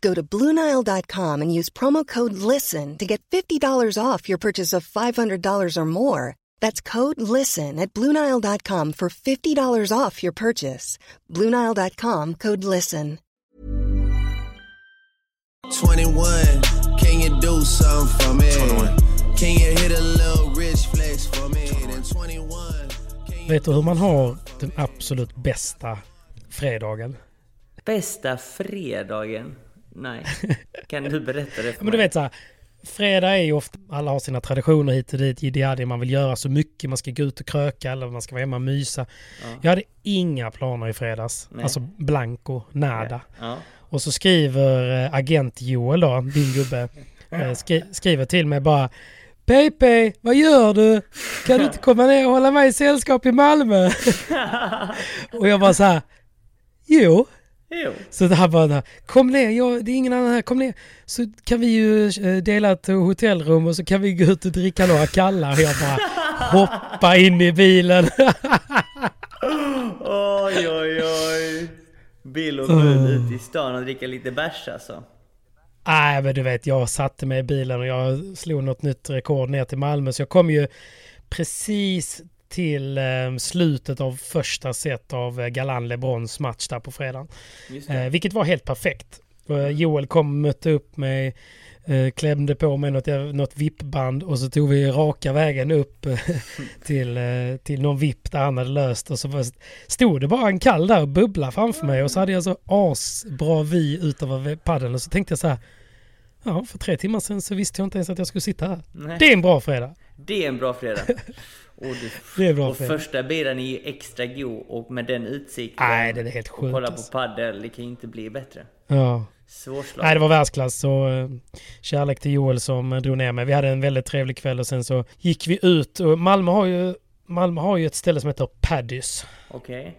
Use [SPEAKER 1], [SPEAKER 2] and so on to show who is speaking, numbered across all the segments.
[SPEAKER 1] Go to Bluenile.com and use promo code LISTEN to get $50 off your purchase of $500 or more. That's code LISTEN at Bluenile.com for $50 off your purchase. Bluenile.com code LISTEN.
[SPEAKER 2] 21, can you do something for me? 21. Can you hit a little rich flex for me? 21.
[SPEAKER 3] Vet du hur man har den absolut bästa fredagen?
[SPEAKER 4] Bästa fredagen? Nej. Kan du berätta det för
[SPEAKER 3] Men du vet så här, fredag är ju ofta, alla har sina traditioner hit och dit, ideadi, man vill göra så mycket, man ska gå ut och kröka eller man ska vara hemma och mysa.
[SPEAKER 4] Ja.
[SPEAKER 3] Jag hade inga planer i fredags,
[SPEAKER 4] Nej.
[SPEAKER 3] alltså blanco, nada.
[SPEAKER 4] Ja.
[SPEAKER 3] Och så skriver eh, agent Joel då, din gubbe, eh, skri skriver till mig bara PP, vad gör du? Kan du inte komma ner och hålla mig i sällskap i Malmö? och jag bara så här, jo.
[SPEAKER 4] Jo.
[SPEAKER 3] Så det här bara, kom ner, jag, det är ingen annan här, kom ner. Så kan vi ju eh, dela ett hotellrum och så kan vi gå ut och dricka några kallar. Och jag bara hoppa in i bilen.
[SPEAKER 4] Oj, oj, oj. Bill och Bull ute i stan och dricka lite bärs alltså.
[SPEAKER 3] Nej men du vet, jag satte mig i bilen och jag slog något nytt rekord ner till Malmö. Så jag kom ju precis till eh, slutet av första set av eh, Galan Lebrons match där på fredagen. Eh, vilket var helt perfekt. Eh, Joel kom och mötte upp mig, klämde på mig något, något vippband och så tog vi raka vägen upp till, till någon vipp där han hade löst och så stod det bara en kall där och bubblade framför mig och så hade jag så asbra vy ut över paddeln och så tänkte jag så här Ja, för tre timmar sedan så visste jag inte ens att jag skulle sitta här.
[SPEAKER 4] Nej.
[SPEAKER 3] Det är en bra fredag.
[SPEAKER 4] Det är en bra fredag. Och, du,
[SPEAKER 3] Det är bra
[SPEAKER 4] och
[SPEAKER 3] fredag.
[SPEAKER 4] första bilen är ju extra god och med den utsikten.
[SPEAKER 3] Nej, den är helt
[SPEAKER 4] och
[SPEAKER 3] sjuk,
[SPEAKER 4] kolla
[SPEAKER 3] alltså.
[SPEAKER 4] på paddel, det kan ju inte bli bättre.
[SPEAKER 3] Ja.
[SPEAKER 4] Svårslaget.
[SPEAKER 3] Nej, det var världsklass. Så eh, kärlek till Joel som eh, drog ner mig. Vi hade en väldigt trevlig kväll och sen så gick vi ut. Och Malmö har ju, Malmö har ju ett ställe som heter Paddys.
[SPEAKER 4] Okej.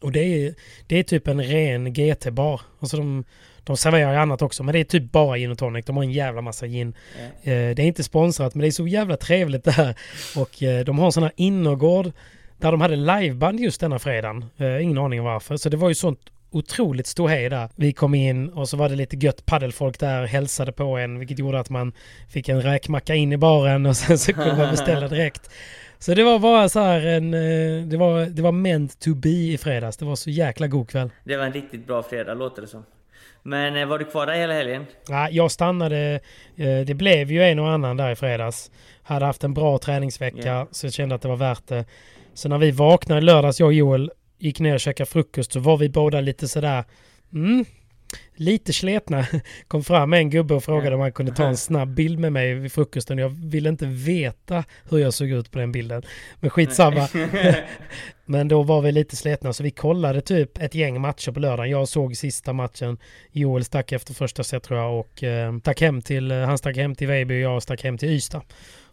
[SPEAKER 3] Och det är, det är typ en ren GT-bar. Alltså de, de serverar ju annat också, men det är typ bara gin och tonic. De har en jävla massa gin.
[SPEAKER 4] Ja.
[SPEAKER 3] Eh, det är inte sponsrat, men det är så jävla trevligt där. Och eh, de har en sån här innergård där de hade liveband just denna fredagen. Eh, ingen aning varför. Så det var ju sånt otroligt ståhej där. Vi kom in och så var det lite gött paddelfolk där, hälsade på en, vilket gjorde att man fick en räkmacka in i baren och sen så kunde man beställa direkt. Så det var bara så här en... eh, Det var, det var meant to be i fredags. Det var så jäkla god kväll.
[SPEAKER 4] Det var en riktigt bra fredag, låter det som. Men eh, var du kvar där hela helgen?
[SPEAKER 3] Ja, jag stannade. eh, Det blev ju en och annan där i fredags. Hade haft en bra träningsvecka
[SPEAKER 4] Ja.
[SPEAKER 3] så jag kände att det var värt det. Så när vi vaknade i lördags, jag och Joel, gick ner och käkade frukost så var vi båda lite sådär... Mm, lite sletna. Kom fram en gubbe och frågade om han kunde ta en snabb bild med mig vid frukosten. Jag ville inte veta hur jag såg ut på den bilden. Men skitsamma. Men då var vi lite sletna så vi kollade typ ett gäng matcher på lördagen. Jag såg sista matchen. Joel stack efter första set tror jag och eh, stack hem till, eh, han stack hem till Vejby och jag stack hem till Ystad.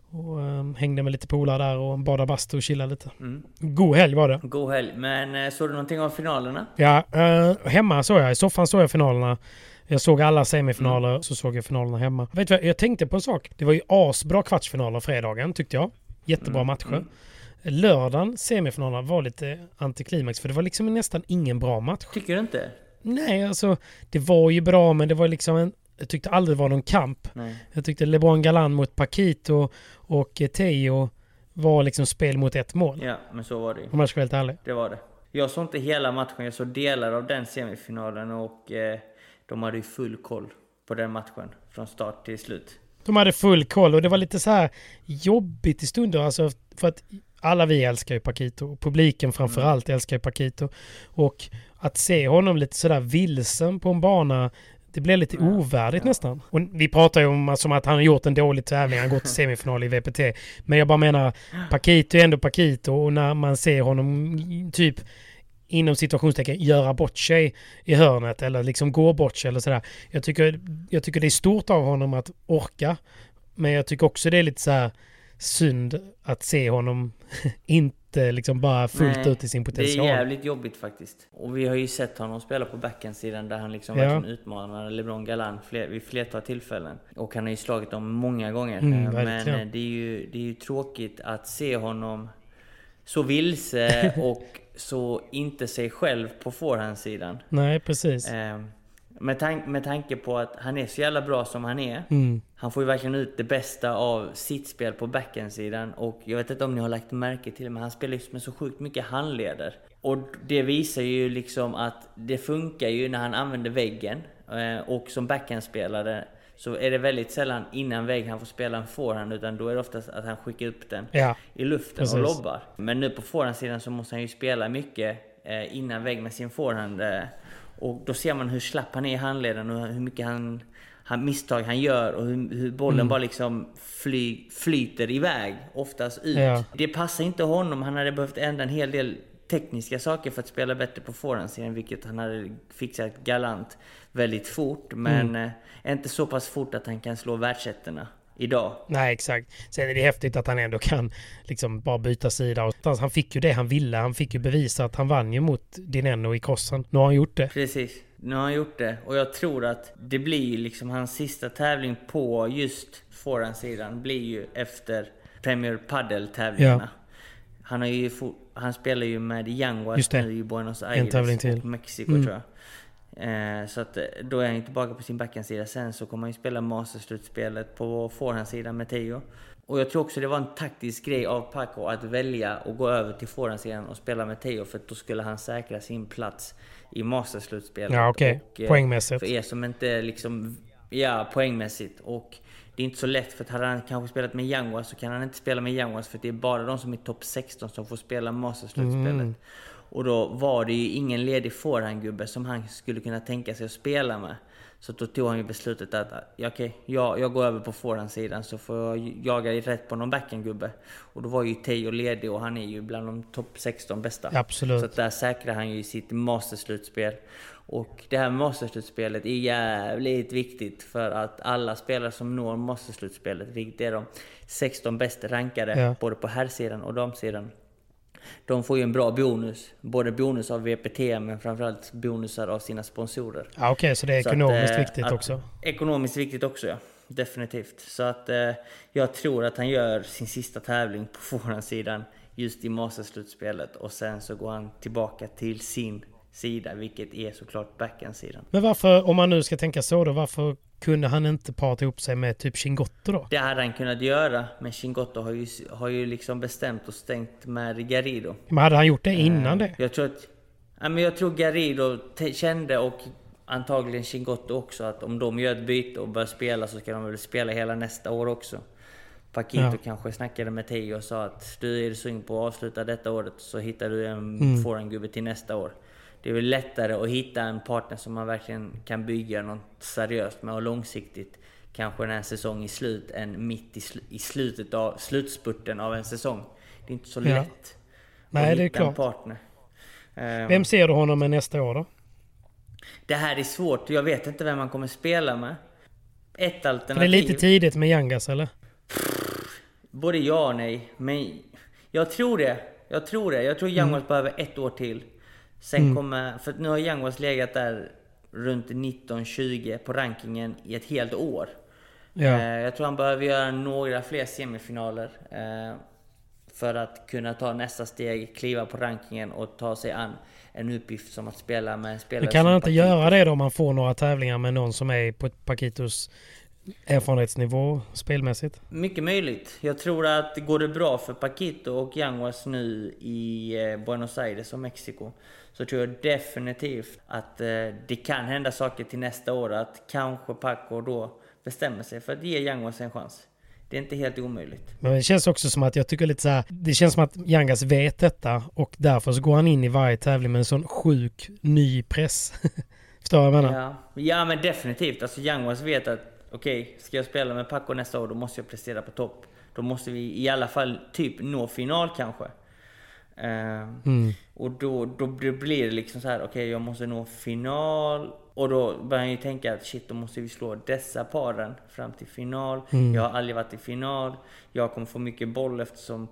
[SPEAKER 3] Och eh, hängde med lite polare där och badade bastu och chillade lite.
[SPEAKER 4] Mm.
[SPEAKER 3] God helg var det.
[SPEAKER 4] God helg. Men eh, såg du någonting av finalerna?
[SPEAKER 3] Ja, eh, hemma såg jag. I soffan såg jag finalerna. Jag såg alla semifinaler, så såg jag finalerna hemma. Vet du vad, jag tänkte på en sak. Det var ju asbra kvartsfinaler fredagen, tyckte jag. Jättebra
[SPEAKER 4] Mm,
[SPEAKER 3] matcher.
[SPEAKER 4] mm.
[SPEAKER 3] Lördagen, semifinalerna, var lite antiklimax för det var liksom nästan ingen bra match.
[SPEAKER 4] Tycker du inte?
[SPEAKER 3] Nej, alltså det var ju bra men det var liksom en... Jag tyckte aldrig det var någon kamp.
[SPEAKER 4] Nej.
[SPEAKER 3] Jag tyckte LeBron Galan mot Paquito och Teo var liksom spel mot ett mål.
[SPEAKER 4] Ja, men så var det ju.
[SPEAKER 3] Om jag ska vara helt ärlig.
[SPEAKER 4] Det var det. Jag såg inte hela matchen, jag såg delar av den semifinalen och eh, de hade ju full koll på den matchen från start till slut.
[SPEAKER 3] De hade full koll och det var lite så här jobbigt i stunder. Alltså för att alla vi älskar ju Paquito. och Publiken framför
[SPEAKER 4] Mm.
[SPEAKER 3] allt älskar ju Paquito. Och att se honom lite sådär vilsen på en bana det blev lite ovärdigt nästan. Och vi pratar ju om som att han har gjort en dålig tävling. Han gått till semifinal i VPT. Men jag bara menar, Paquito är ändå Paquito. Och när man ser honom typ inom situationstecken göra bort sig i hörnet eller liksom gå bort sig eller sådär. Jag tycker, jag tycker det är stort av honom att orka. Men jag tycker också det är lite så här synd att se honom inte liksom bara fullt
[SPEAKER 4] Nej,
[SPEAKER 3] ut i sin
[SPEAKER 4] Det
[SPEAKER 3] potential.
[SPEAKER 4] är jävligt jobbigt faktiskt. Och vi har ju sett honom spela på backhandsidan där han liksom
[SPEAKER 3] Ja.
[SPEAKER 4] verkligen utmanar LeBron Galan fler, vid flertal tillfällen. Och han har ju slagit dem många gånger.
[SPEAKER 3] Mm,
[SPEAKER 4] Men eh, det är, ju, det är ju tråkigt att se honom så vilse och så inte sig själv på forehandsidan.
[SPEAKER 3] Nej, precis.
[SPEAKER 4] Eh, med, tank, med tanke på att han är så jävla bra som han är.
[SPEAKER 3] Mm.
[SPEAKER 4] Han får ju verkligen ut det bästa av sitt spel på backhandsidan och jag vet inte om ni har lagt märke till det men han spelar ju med så sjukt mycket handleder. Och det visar ju liksom att det funkar ju när han använder väggen eh, och som backhandspelare så är det väldigt sällan innan vägg han får spela en forehand utan då är det oftast att han skickar upp den
[SPEAKER 3] Ja,
[SPEAKER 4] i luften
[SPEAKER 3] precis.
[SPEAKER 4] och lobbar. Men nu på forehandsidan så måste han ju spela mycket eh, innan vägg med sin forehand. Och då ser man hur slapp han är i handleden och hur mycket han, han misstag han gör och hur, hur bollen
[SPEAKER 3] Mm.
[SPEAKER 4] bara liksom fly, flyter iväg, oftast ut.
[SPEAKER 3] Ja.
[SPEAKER 4] Det passar inte honom. Han hade behövt ändra en hel del tekniska saker för att spela bättre på forehandsidan, vilket han hade fixat galant väldigt fort. Men
[SPEAKER 3] Mm.
[SPEAKER 4] eh, inte så pass fort att han kan slå världsettorna idag.
[SPEAKER 3] Nej, exakt. Sen är det häftigt att han ändå kan liksom bara byta sida. Och han fick ju det han ville. Han fick ju bevisa att han vann ju mot Dineno i crossen. Nu har han gjort det.
[SPEAKER 4] Precis. Nu har han gjort det och jag tror att det blir ju liksom hans sista tävling på just forehandsidan blir ju efter Premier Padel-tävlingarna. Han, har ju for, han spelar ju med
[SPEAKER 3] det.
[SPEAKER 4] nu i Buenos
[SPEAKER 3] En
[SPEAKER 4] Aires
[SPEAKER 3] tävling till.
[SPEAKER 4] och Mexiko
[SPEAKER 3] Mm.
[SPEAKER 4] tror jag. Eh, så att eh, då är han ju tillbaka på sin backhandsida. Sen så kommer han ju spela Masters-slutspelet på forehandsidan med Teo. Och jag tror också det var en taktisk grej av Paco att välja att gå över till forehandsidan och spela med Teo för då skulle han säkra sin plats i Masters-slutspelet.
[SPEAKER 3] Ja, okej.
[SPEAKER 4] Och, eh,
[SPEAKER 3] Poängmässigt.
[SPEAKER 4] För er som inte liksom... Ja, poängmässigt. Och det är inte så lätt för att hade han kanske spelat med Jaguars så kan han inte spela med Jaguars för det är bara de som är topp 16 som får spela Masters-slutspelet.
[SPEAKER 3] Mm.
[SPEAKER 4] Och då var det ju ingen ledig forehandgubbe som han skulle kunna tänka sig att spela med. Så då tog han ju beslutet att okej, jag, jag går över på forehandsidan så får jag jaga rätt på någon backhandgubbe. Och då var ju Teo ledig och han är ju bland de topp 16 bästa.
[SPEAKER 3] Absolut.
[SPEAKER 4] Så där säkrar han ju sitt masterslutspel. Och det här masterslutspelet är jävligt viktigt för att alla spelare som når masterslutspelet, vilket är de 16 bäst rankade
[SPEAKER 3] Ja.
[SPEAKER 4] både på herrsidan och damsidan. De får ju en bra bonus. Både bonus av VPT men framförallt bonusar av sina sponsorer.
[SPEAKER 3] Ja, okej, så det är
[SPEAKER 4] Så att,
[SPEAKER 3] ekonomiskt
[SPEAKER 4] eh,
[SPEAKER 3] viktigt
[SPEAKER 4] att-
[SPEAKER 3] också.
[SPEAKER 4] Ekonomiskt viktigt också ja. Definitivt. Så att eh, jag tror att han gör sin sista tävling på forehandsidan just i masterslutspelet och sen så går han tillbaka till sin sida, vilket är såklart backhandsidan.
[SPEAKER 3] Men varför, om man nu ska tänka så då, varför kunde han inte parta ihop sig med typ Chingotto då?
[SPEAKER 4] Det hade han kunnat göra, men Chingotto har ju, har ju liksom bestämt och stängt med Garrido.
[SPEAKER 3] Men hade han gjort det innan
[SPEAKER 4] Eh,
[SPEAKER 3] det?
[SPEAKER 4] Jag tror att... Ja, men jag tror Garrido te- kände och antagligen Chingotto också att om de gör ett byte och börjar spela så ska de väl spela hela nästa år också. Paquito
[SPEAKER 3] Ja.
[SPEAKER 4] kanske snackade med Teo och sa att du är du sugen på att avsluta detta året så hittar du en
[SPEAKER 3] Mm.
[SPEAKER 4] forehandgubbe till nästa år. Det är väl lättare att hitta en partner som man verkligen kan bygga något seriöst med och långsiktigt. Kanske när en säsong är slut än mitt i, sl- i slutet av slutspurten av en säsong. Det är inte så
[SPEAKER 3] Ja.
[SPEAKER 4] lätt
[SPEAKER 3] Nej,
[SPEAKER 4] att
[SPEAKER 3] det är
[SPEAKER 4] hitta en
[SPEAKER 3] klart.
[SPEAKER 4] partner. Ehm,
[SPEAKER 3] Vem ser du honom med nästa år då?
[SPEAKER 4] Det här är svårt. Jag vet inte vem man kommer spela med. Ett
[SPEAKER 3] För
[SPEAKER 4] alternativ.
[SPEAKER 3] det är lite tidigt med Yangas eller?
[SPEAKER 4] Både ja och nej. Men jag tror det. Jag tror det. Jag tror Youngwas
[SPEAKER 3] Mm.
[SPEAKER 4] behöver ett år till. Sen kommer... För nu har Youngwas legat där runt 19-20 på rankingen i ett helt år.
[SPEAKER 3] Ja.
[SPEAKER 4] Eh, Jag tror han behöver göra några fler semifinaler. eh, för att kunna ta nästa steg, kliva på rankingen och ta sig an en uppgift som att spela med spelare
[SPEAKER 3] Men kan han inte
[SPEAKER 4] Paquito.
[SPEAKER 3] göra det då om man får några tävlingar med någon som är på Paquitos erfarenhetsnivå spelmässigt?
[SPEAKER 4] Mycket möjligt. Jag tror att går det bra för Paquito och Yanguas nu i eh, Buenos Aires och Mexiko så tror jag definitivt att eh, det kan hända saker till nästa år. Att kanske Paco då bestämmer sig för att ge Yanguas en chans. Det är inte helt omöjligt.
[SPEAKER 3] Men det känns också som att jag tycker lite så här, Det känns som att Yangas vet detta och därför så går han in i varje tävling med en sån sjuk ny press. Förstår du vad jag menar?
[SPEAKER 4] Ja, ja men definitivt. Alltså Yanguas vet att okej, ska jag spela med Paco nästa år då måste jag prestera på topp. Då måste vi i alla fall typ nå final kanske. Eh, Och då, då blir det liksom så här, okej jag måste nå final. Och då börjar han ju tänka att shit, då måste vi slå dessa paren fram till final. Jag har aldrig varit i final. Jag kommer få mycket boll eftersom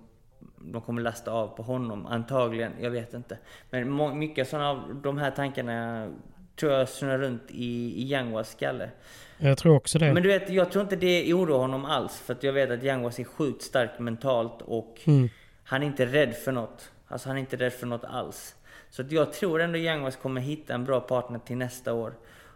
[SPEAKER 4] de kommer lasta av på honom, antagligen. Jag vet inte. Men mycket sådana av de här tankarna tror jag snurrar runt i, i Yanguas skalle.
[SPEAKER 3] Jag tror också det.
[SPEAKER 4] Men du vet, jag tror inte det oroar honom alls. För att jag vet att Yanguas är sjukt stark mentalt och
[SPEAKER 3] Mm.
[SPEAKER 4] han är inte rädd för något. Alltså han är inte rädd för något alls. Så jag tror ändå Yanguas kommer hitta en bra partner till nästa år.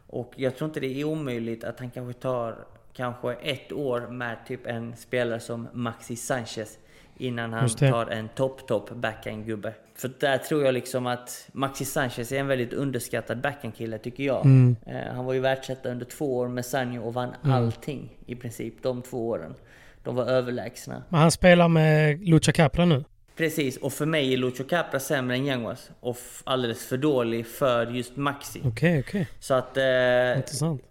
[SPEAKER 4] Och jag tror inte det är omöjligt att han kanske tar kanske ett år med typ en spelare som Maxi Sanchez. Innan han tar en topp-topp backhand-gubbe. För där tror jag liksom att Maxi Sanchez är en väldigt underskattad backhand-kille tycker jag.
[SPEAKER 3] Mm.
[SPEAKER 4] Eh, han var ju världsetta under två år med Sanjo och vann allting i princip de två åren. De var överlägsna.
[SPEAKER 3] Men han spelar med Lucha Capra nu.
[SPEAKER 4] Precis, och för mig är Lucho Capra sämre än Yanguas. Och alldeles för dålig för just Maxi.
[SPEAKER 3] Okej, okej.
[SPEAKER 4] Så att... Eh,
[SPEAKER 3] Intressant.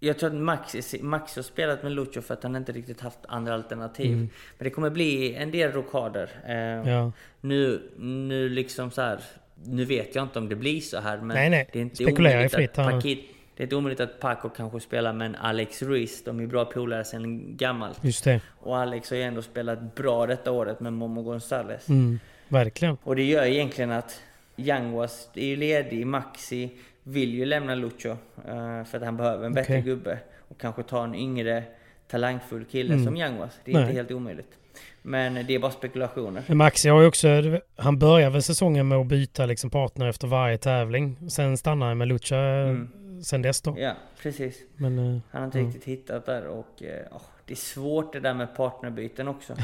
[SPEAKER 4] Jag tror att Maxi, Maxi har spelat med Lucho för att han inte riktigt haft andra alternativ. Men det kommer bli en del rockader. Eh,
[SPEAKER 3] Ja.
[SPEAKER 4] nu, nu liksom så här. Nu vet jag inte om det blir så här men
[SPEAKER 3] Nej, nej.
[SPEAKER 4] det är inte
[SPEAKER 3] Spekulera
[SPEAKER 4] omöjligt
[SPEAKER 3] är fritt
[SPEAKER 4] att Det är inte omöjligt att Paco kanske spelar med en Alex Ruiz. De är bra polare sedan gammalt.
[SPEAKER 3] Just det.
[SPEAKER 4] Och Alex har ju ändå spelat bra detta året med Momo Gonzales.
[SPEAKER 3] Mm. Verkligen.
[SPEAKER 4] Och det gör egentligen att Yanguas är ju ledig, Maxi vill ju lämna Lucho eh, för att han behöver en bättre
[SPEAKER 3] Okej.
[SPEAKER 4] gubbe. Och kanske ta en yngre talangfull kille som Yanguas. Det är
[SPEAKER 3] Nej.
[SPEAKER 4] inte helt omöjligt. Men det är bara spekulationer.
[SPEAKER 3] Maxi har ju också, han börjar väl säsongen med att byta liksom partner efter varje tävling. Sen stannar han med Lucha
[SPEAKER 4] Mm.
[SPEAKER 3] Sen dess då.
[SPEAKER 4] Ja, precis.
[SPEAKER 3] Men eh,
[SPEAKER 4] Han har inte
[SPEAKER 3] Ja.
[SPEAKER 4] riktigt hittat där och eh, åh, det är svårt det där med partnerbyten också.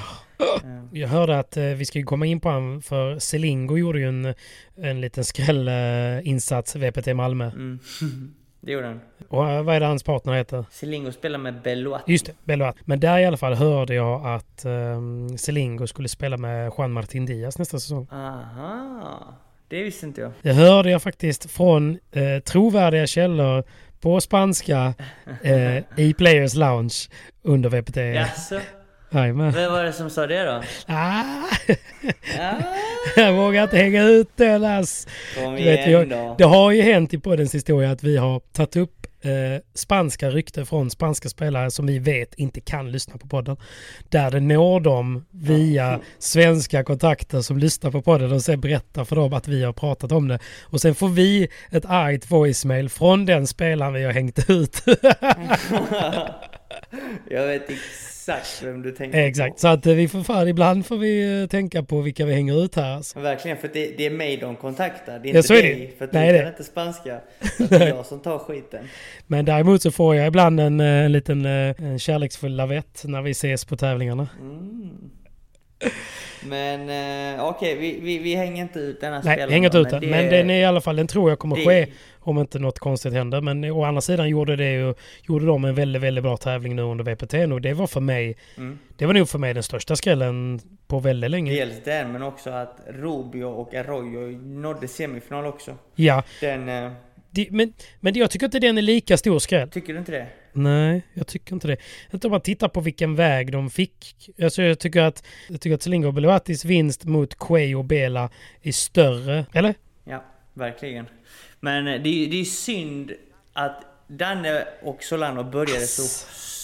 [SPEAKER 3] jag hörde att eh, vi ska ju komma in på han för Selingo gjorde ju en, en liten skrällinsats VPT Malmö.
[SPEAKER 4] Mm. det gjorde han.
[SPEAKER 3] Och eh, vad är det hans partner heter?
[SPEAKER 4] Selingo spelar med Beloatti.
[SPEAKER 3] Just det, Beloat. Men där i alla fall hörde jag att um, Selingo skulle spela med Juan Martin Diaz nästa säsong.
[SPEAKER 4] Aha, det visste inte jag.
[SPEAKER 3] Det hörde jag faktiskt från eh, trovärdiga källor på spanska eh, i Players Lounge under VPT.
[SPEAKER 4] Jaså?
[SPEAKER 3] Jajamän.
[SPEAKER 4] Vem var det som sa det då?
[SPEAKER 3] Ah,
[SPEAKER 4] Ah,
[SPEAKER 3] jag vågar inte hänga ut den ass.
[SPEAKER 4] kom
[SPEAKER 3] Du vet,
[SPEAKER 4] igen
[SPEAKER 3] har,
[SPEAKER 4] då.
[SPEAKER 3] det har ju hänt i poddens historia att vi har tagit upp eh, spanska rykten från spanska spelare som vi vet inte kan lyssna på podden. Där det når dem via svenska kontakter som lyssnar på podden och sen berättar för dem att vi har pratat om det. Och sen får vi ett argt voicemail från den spelaren vi har hängt ut.
[SPEAKER 4] Jag vet exakt vem du tänker
[SPEAKER 3] Exakt,
[SPEAKER 4] på.
[SPEAKER 3] så att eh, vi får fan, ibland får vi eh, tänka på vilka vi hänger ut här. Alltså.
[SPEAKER 4] Verkligen, för det, det är mig de kontaktar. Det är
[SPEAKER 3] Ja,
[SPEAKER 4] inte
[SPEAKER 3] så är det.
[SPEAKER 4] dig, för att
[SPEAKER 3] Nej,
[SPEAKER 4] du
[SPEAKER 3] det-
[SPEAKER 4] kan inte spanska. Så det är jag som tar skiten.
[SPEAKER 3] Men däremot så får jag ibland en, eh, en liten en kärleksfull lavett när vi ses på tävlingarna.
[SPEAKER 4] Men eh, okej, vi, vi, vi hänger inte ut denna
[SPEAKER 3] Nej,
[SPEAKER 4] spelaren.
[SPEAKER 3] hänger inte ut den. Men den är i alla fall, den tror jag kommer
[SPEAKER 4] det-
[SPEAKER 3] ske om inte något konstigt händer. Men å andra sidan gjorde det ju, gjorde de en väldigt, väldigt bra tävling nu under VPT och det var för mig,
[SPEAKER 4] Mm.
[SPEAKER 3] det var nog för mig den största skrällen på väldigt länge.
[SPEAKER 4] Dels den, men också att Rubio och Arroyo nådde semifinal också.
[SPEAKER 3] Ja,
[SPEAKER 4] Den... Eh,
[SPEAKER 3] det, men, men jag tycker inte den är lika stor skräll.
[SPEAKER 4] tycker du inte det?
[SPEAKER 3] Nej, jag tycker inte det. Inte om man tittar på vilken väg de fick. Alltså jag tycker att, jag tycker att Selingo och Beloatis vinst mot Quay och Bela är större. Eller?
[SPEAKER 4] Ja, verkligen. Men eh, det är det är synd att Danne och Solano började så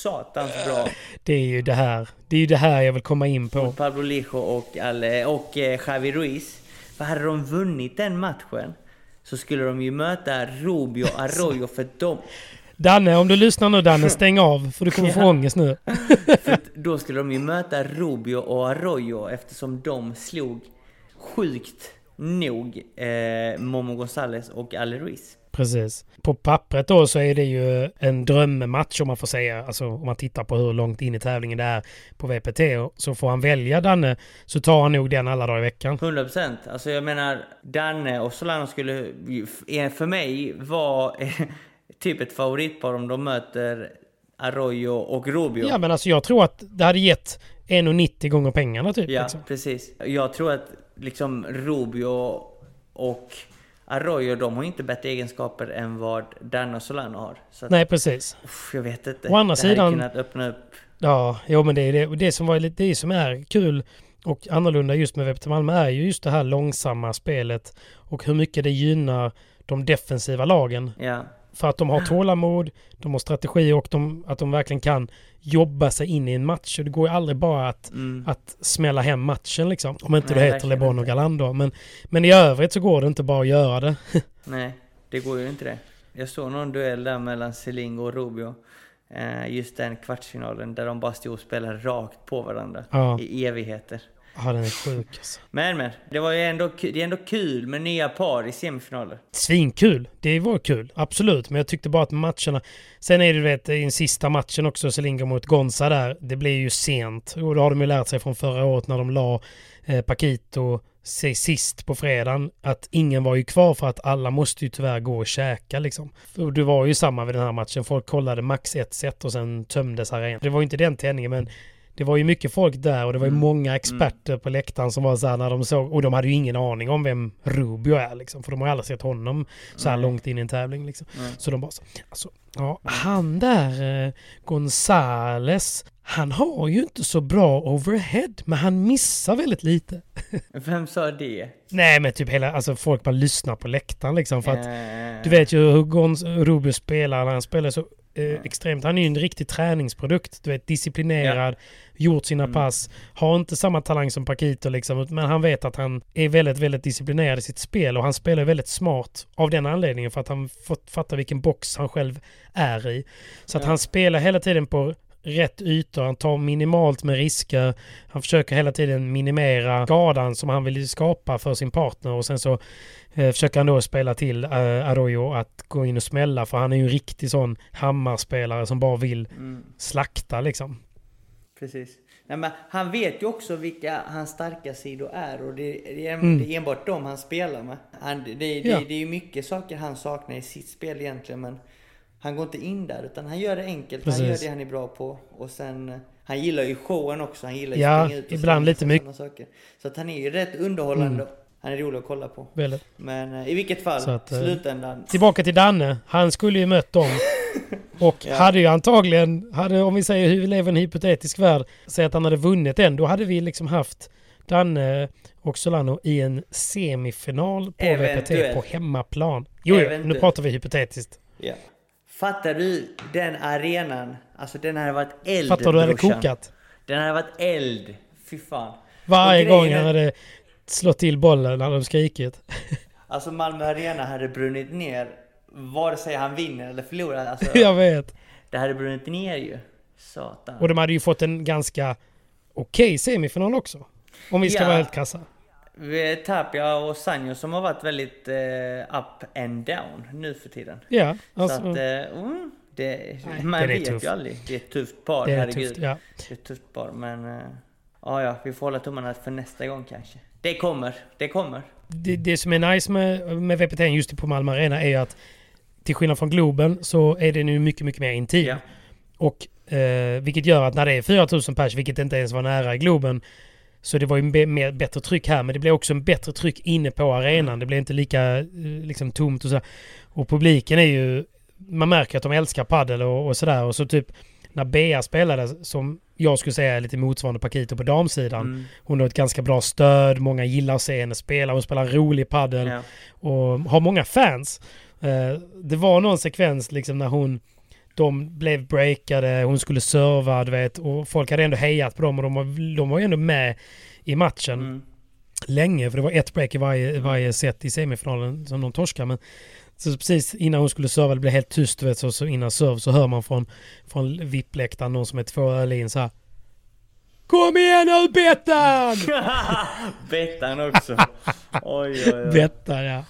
[SPEAKER 4] satans bra
[SPEAKER 3] Det är ju det här. Det är ju det här jag vill komma in på.
[SPEAKER 4] mot Pablo Lijo och, Ale, och eh, Javi Ruiz. För hade de vunnit den matchen så skulle de ju möta Rubio och Arroyo för dem.
[SPEAKER 3] Danne, om du lyssnar nu Danne, stäng av för du kommer få
[SPEAKER 4] Ja.
[SPEAKER 3] ångest nu.
[SPEAKER 4] Då skulle de ju möta Rubio och Arroyo eftersom de slog sjukt nog eh, Momo Gonzales och Ali Ruiz.
[SPEAKER 3] Precis. På pappret då så är det ju en drömmatch om man får säga. Alltså om man tittar på hur långt in i tävlingen det är på VPT. och Så får han välja Danne så tar han nog den alla dagar i veckan.
[SPEAKER 4] 100%. Alltså jag menar, Danne och Solano skulle f- för mig vara typ ett favoritpar om de möter Arroyo och Rubio.
[SPEAKER 3] Ja men alltså jag tror att det hade gett 1,90 gånger pengarna typ.
[SPEAKER 4] Ja,
[SPEAKER 3] liksom.
[SPEAKER 4] precis. Jag tror att liksom Rubio och Arroyo, de har inte bättre egenskaper än vad Dan och Solano har. Så
[SPEAKER 3] Nej precis.
[SPEAKER 4] uff, jag vet inte.
[SPEAKER 3] Å andra
[SPEAKER 4] det
[SPEAKER 3] sidan-
[SPEAKER 4] kunnat öppna upp.
[SPEAKER 3] Ja, jo men det är det, det som var det som är kul och annorlunda just med VPT Malmö är ju just det här långsamma spelet och hur mycket det gynnar de defensiva lagen.
[SPEAKER 4] Ja,
[SPEAKER 3] För att de har tålamod, de har strategi och de, att de verkligen kan jobba sig in i en match. Och det går ju aldrig bara att,
[SPEAKER 4] mm.
[SPEAKER 3] att smälla hem matchen liksom. Om inte
[SPEAKER 4] Nej,
[SPEAKER 3] du heter LeBron och
[SPEAKER 4] inte.
[SPEAKER 3] Galan då. Men, men i övrigt så går det inte bara att göra det.
[SPEAKER 4] nej, det går ju inte det. Jag såg någon duell där mellan Selingo och Rubio. Eh, just den kvartsfinalen där de bara stod och spelade rakt på varandra
[SPEAKER 3] Ja.
[SPEAKER 4] i evigheter.
[SPEAKER 3] Ja, den är sjuk alltså.
[SPEAKER 4] Men men, det var ju ändå, det är ändå kul med nya par i semifinaler.
[SPEAKER 3] Svinkul. Det var kul. Absolut. Men jag tyckte bara att matcherna... Sen är det du vet i den sista matchen också, Selinga mot Gonza där. Det blir ju sent. Och då har de ju lärt sig från förra året när de la eh, Paquito sig sist på fredagen. Att ingen var ju kvar för att alla måste ju tyvärr gå och käka liksom. Och det var ju samma vid den här matchen. Folk kollade max ett set och sen tömdes arenan. Det var ju inte den tändningen men det var ju mycket folk där och det var ju många experter på läktaren som var så här när de såg, och de hade ju ingen aning om vem Rubio är liksom, för de har ju aldrig sett honom så här
[SPEAKER 4] Nej.
[SPEAKER 3] långt in i en tävling liksom. Så de bara så, alltså, ja, han där eh, Gonzales, han har ju inte så bra overhead, men han missar väldigt lite.
[SPEAKER 4] Vem sa det?
[SPEAKER 3] Nej men typ hela, alltså folk bara lyssnar på läktaren liksom för att
[SPEAKER 4] Eh,
[SPEAKER 3] du vet ju hur Gonz, Rubio spelar när han spelar så eh, extremt. Han är ju en riktig träningsprodukt. Du vet, disciplinerad, gjort sina
[SPEAKER 4] Mm.
[SPEAKER 3] pass. Har inte samma talang som Paquito liksom, men han vet att han är väldigt, väldigt disciplinerad i sitt spel och han spelar väldigt smart av den anledningen för att han fått fatta vilken box han själv är i. Så att
[SPEAKER 4] Ja.
[SPEAKER 3] han spelar hela tiden på rätt ytor, han tar minimalt med risker. Han försöker hela tiden minimera skadan som han vill skapa för sin partner och sen så eh, försöker han då spela till eh, Arroyo att gå in och smälla för han är ju en riktig sån hammarspelare som bara vill
[SPEAKER 4] mm.
[SPEAKER 3] slakta liksom.
[SPEAKER 4] Precis. Nej, men han vet ju också vilka hans starka sidor är och det, det, är,
[SPEAKER 3] Mm.
[SPEAKER 4] det är enbart dem han spelar med. Han, det, det,
[SPEAKER 3] Ja.
[SPEAKER 4] det är ju mycket saker han saknar i sitt spel egentligen men han går inte in där utan han gör det enkelt. Han
[SPEAKER 3] Precis.
[SPEAKER 4] gör det han är bra på och sen han gillar ju showen också. Han gillar ju
[SPEAKER 3] Ja,
[SPEAKER 4] springa ut och
[SPEAKER 3] ibland lite
[SPEAKER 4] sig
[SPEAKER 3] mycket. Mm.
[SPEAKER 4] saker. Så att han är ju rätt underhållande. Han är rolig att kolla på.
[SPEAKER 3] Väldigt.
[SPEAKER 4] Men eh, i vilket fall,
[SPEAKER 3] Så att, eh,
[SPEAKER 4] slutändan.
[SPEAKER 3] Tillbaka till Danne. Han skulle ju mött dem. Och
[SPEAKER 4] Ja.
[SPEAKER 3] hade ju antagligen, hade, om vi säger hur vi lever i en hypotetisk värld, säg att han hade vunnit den, då hade vi liksom haft Danne och Solano i en semifinal på. VPT på hemmaplan. Jo, jo, nu pratar vi hypotetiskt.
[SPEAKER 4] Ja. Fattar du den arenan? Alltså den hade varit eld
[SPEAKER 3] Fattar du hade kokat?
[SPEAKER 4] Den hade varit eld. Fy fan.
[SPEAKER 3] Varje gång han hade slått till bollen när de skrikit.
[SPEAKER 4] Alltså Malmö Arena hade brunnit ner vare sig han vinner eller förlorar. Alltså,
[SPEAKER 3] Jag vet.
[SPEAKER 4] det hade brunnit ner ju. Satan.
[SPEAKER 3] Och de hade ju fått en ganska okej semifinal också. Om vi ska
[SPEAKER 4] Ja.
[SPEAKER 3] vara helt krassa.
[SPEAKER 4] Vi- Tapia och Sanjo som har varit väldigt eh, up and down nu för tiden.
[SPEAKER 3] Ja,
[SPEAKER 4] Så
[SPEAKER 3] alltså.
[SPEAKER 4] att, eh, mm, det,
[SPEAKER 3] Nej,
[SPEAKER 4] man
[SPEAKER 3] är
[SPEAKER 4] vet
[SPEAKER 3] tuff.
[SPEAKER 4] ju aldrig. Det är ett tufft par,
[SPEAKER 3] det är
[SPEAKER 4] herregud.
[SPEAKER 3] tufft. Ja.
[SPEAKER 4] Det är ett tufft par, men... eh, Ja, ja, vi får hålla tummarna för nästa gång kanske. Det kommer, det kommer.
[SPEAKER 3] det, det som är nice med, med VPT just på Malmö Arena är att till skillnad från Globen så är det nu mycket, mycket mer intim.
[SPEAKER 4] Ja.
[SPEAKER 3] Och eh, vilket gör att när det är 4000 pers, vilket inte ens var nära i Globen, så det var ju mer, bättre tryck här, men det blev också en bättre tryck inne på arenan. Det blev inte lika eh, liksom tomt och så. Och publiken är ju, man märker att de älskar paddel och, och sådär. Och så typ när Bea spelade, som jag skulle säga är lite motsvarande Paquito på damsidan.
[SPEAKER 4] Mm.
[SPEAKER 3] Hon har ett ganska bra stöd, många gillar att se henne spela, hon spelar rolig paddel
[SPEAKER 4] Ja.
[SPEAKER 3] och har många fans. Eh, det var någon sekvens liksom när hon de blev breakade, hon skulle serva, du vet, och folk hade ändå hejat på dem och de var, de var ju ändå med i matchen
[SPEAKER 4] Mm.
[SPEAKER 3] länge, för det var ett break i varje, varje set i semifinalen som de torskade. Men Så precis innan hon skulle serva, det blev helt tyst, du vet, så, så innan serv så hör man från, från VIP-läktaren någon som är två öl in så här. Kom igen nu Bettan!
[SPEAKER 4] Bettan också. Oj, oj, oj.
[SPEAKER 3] Bettan ja.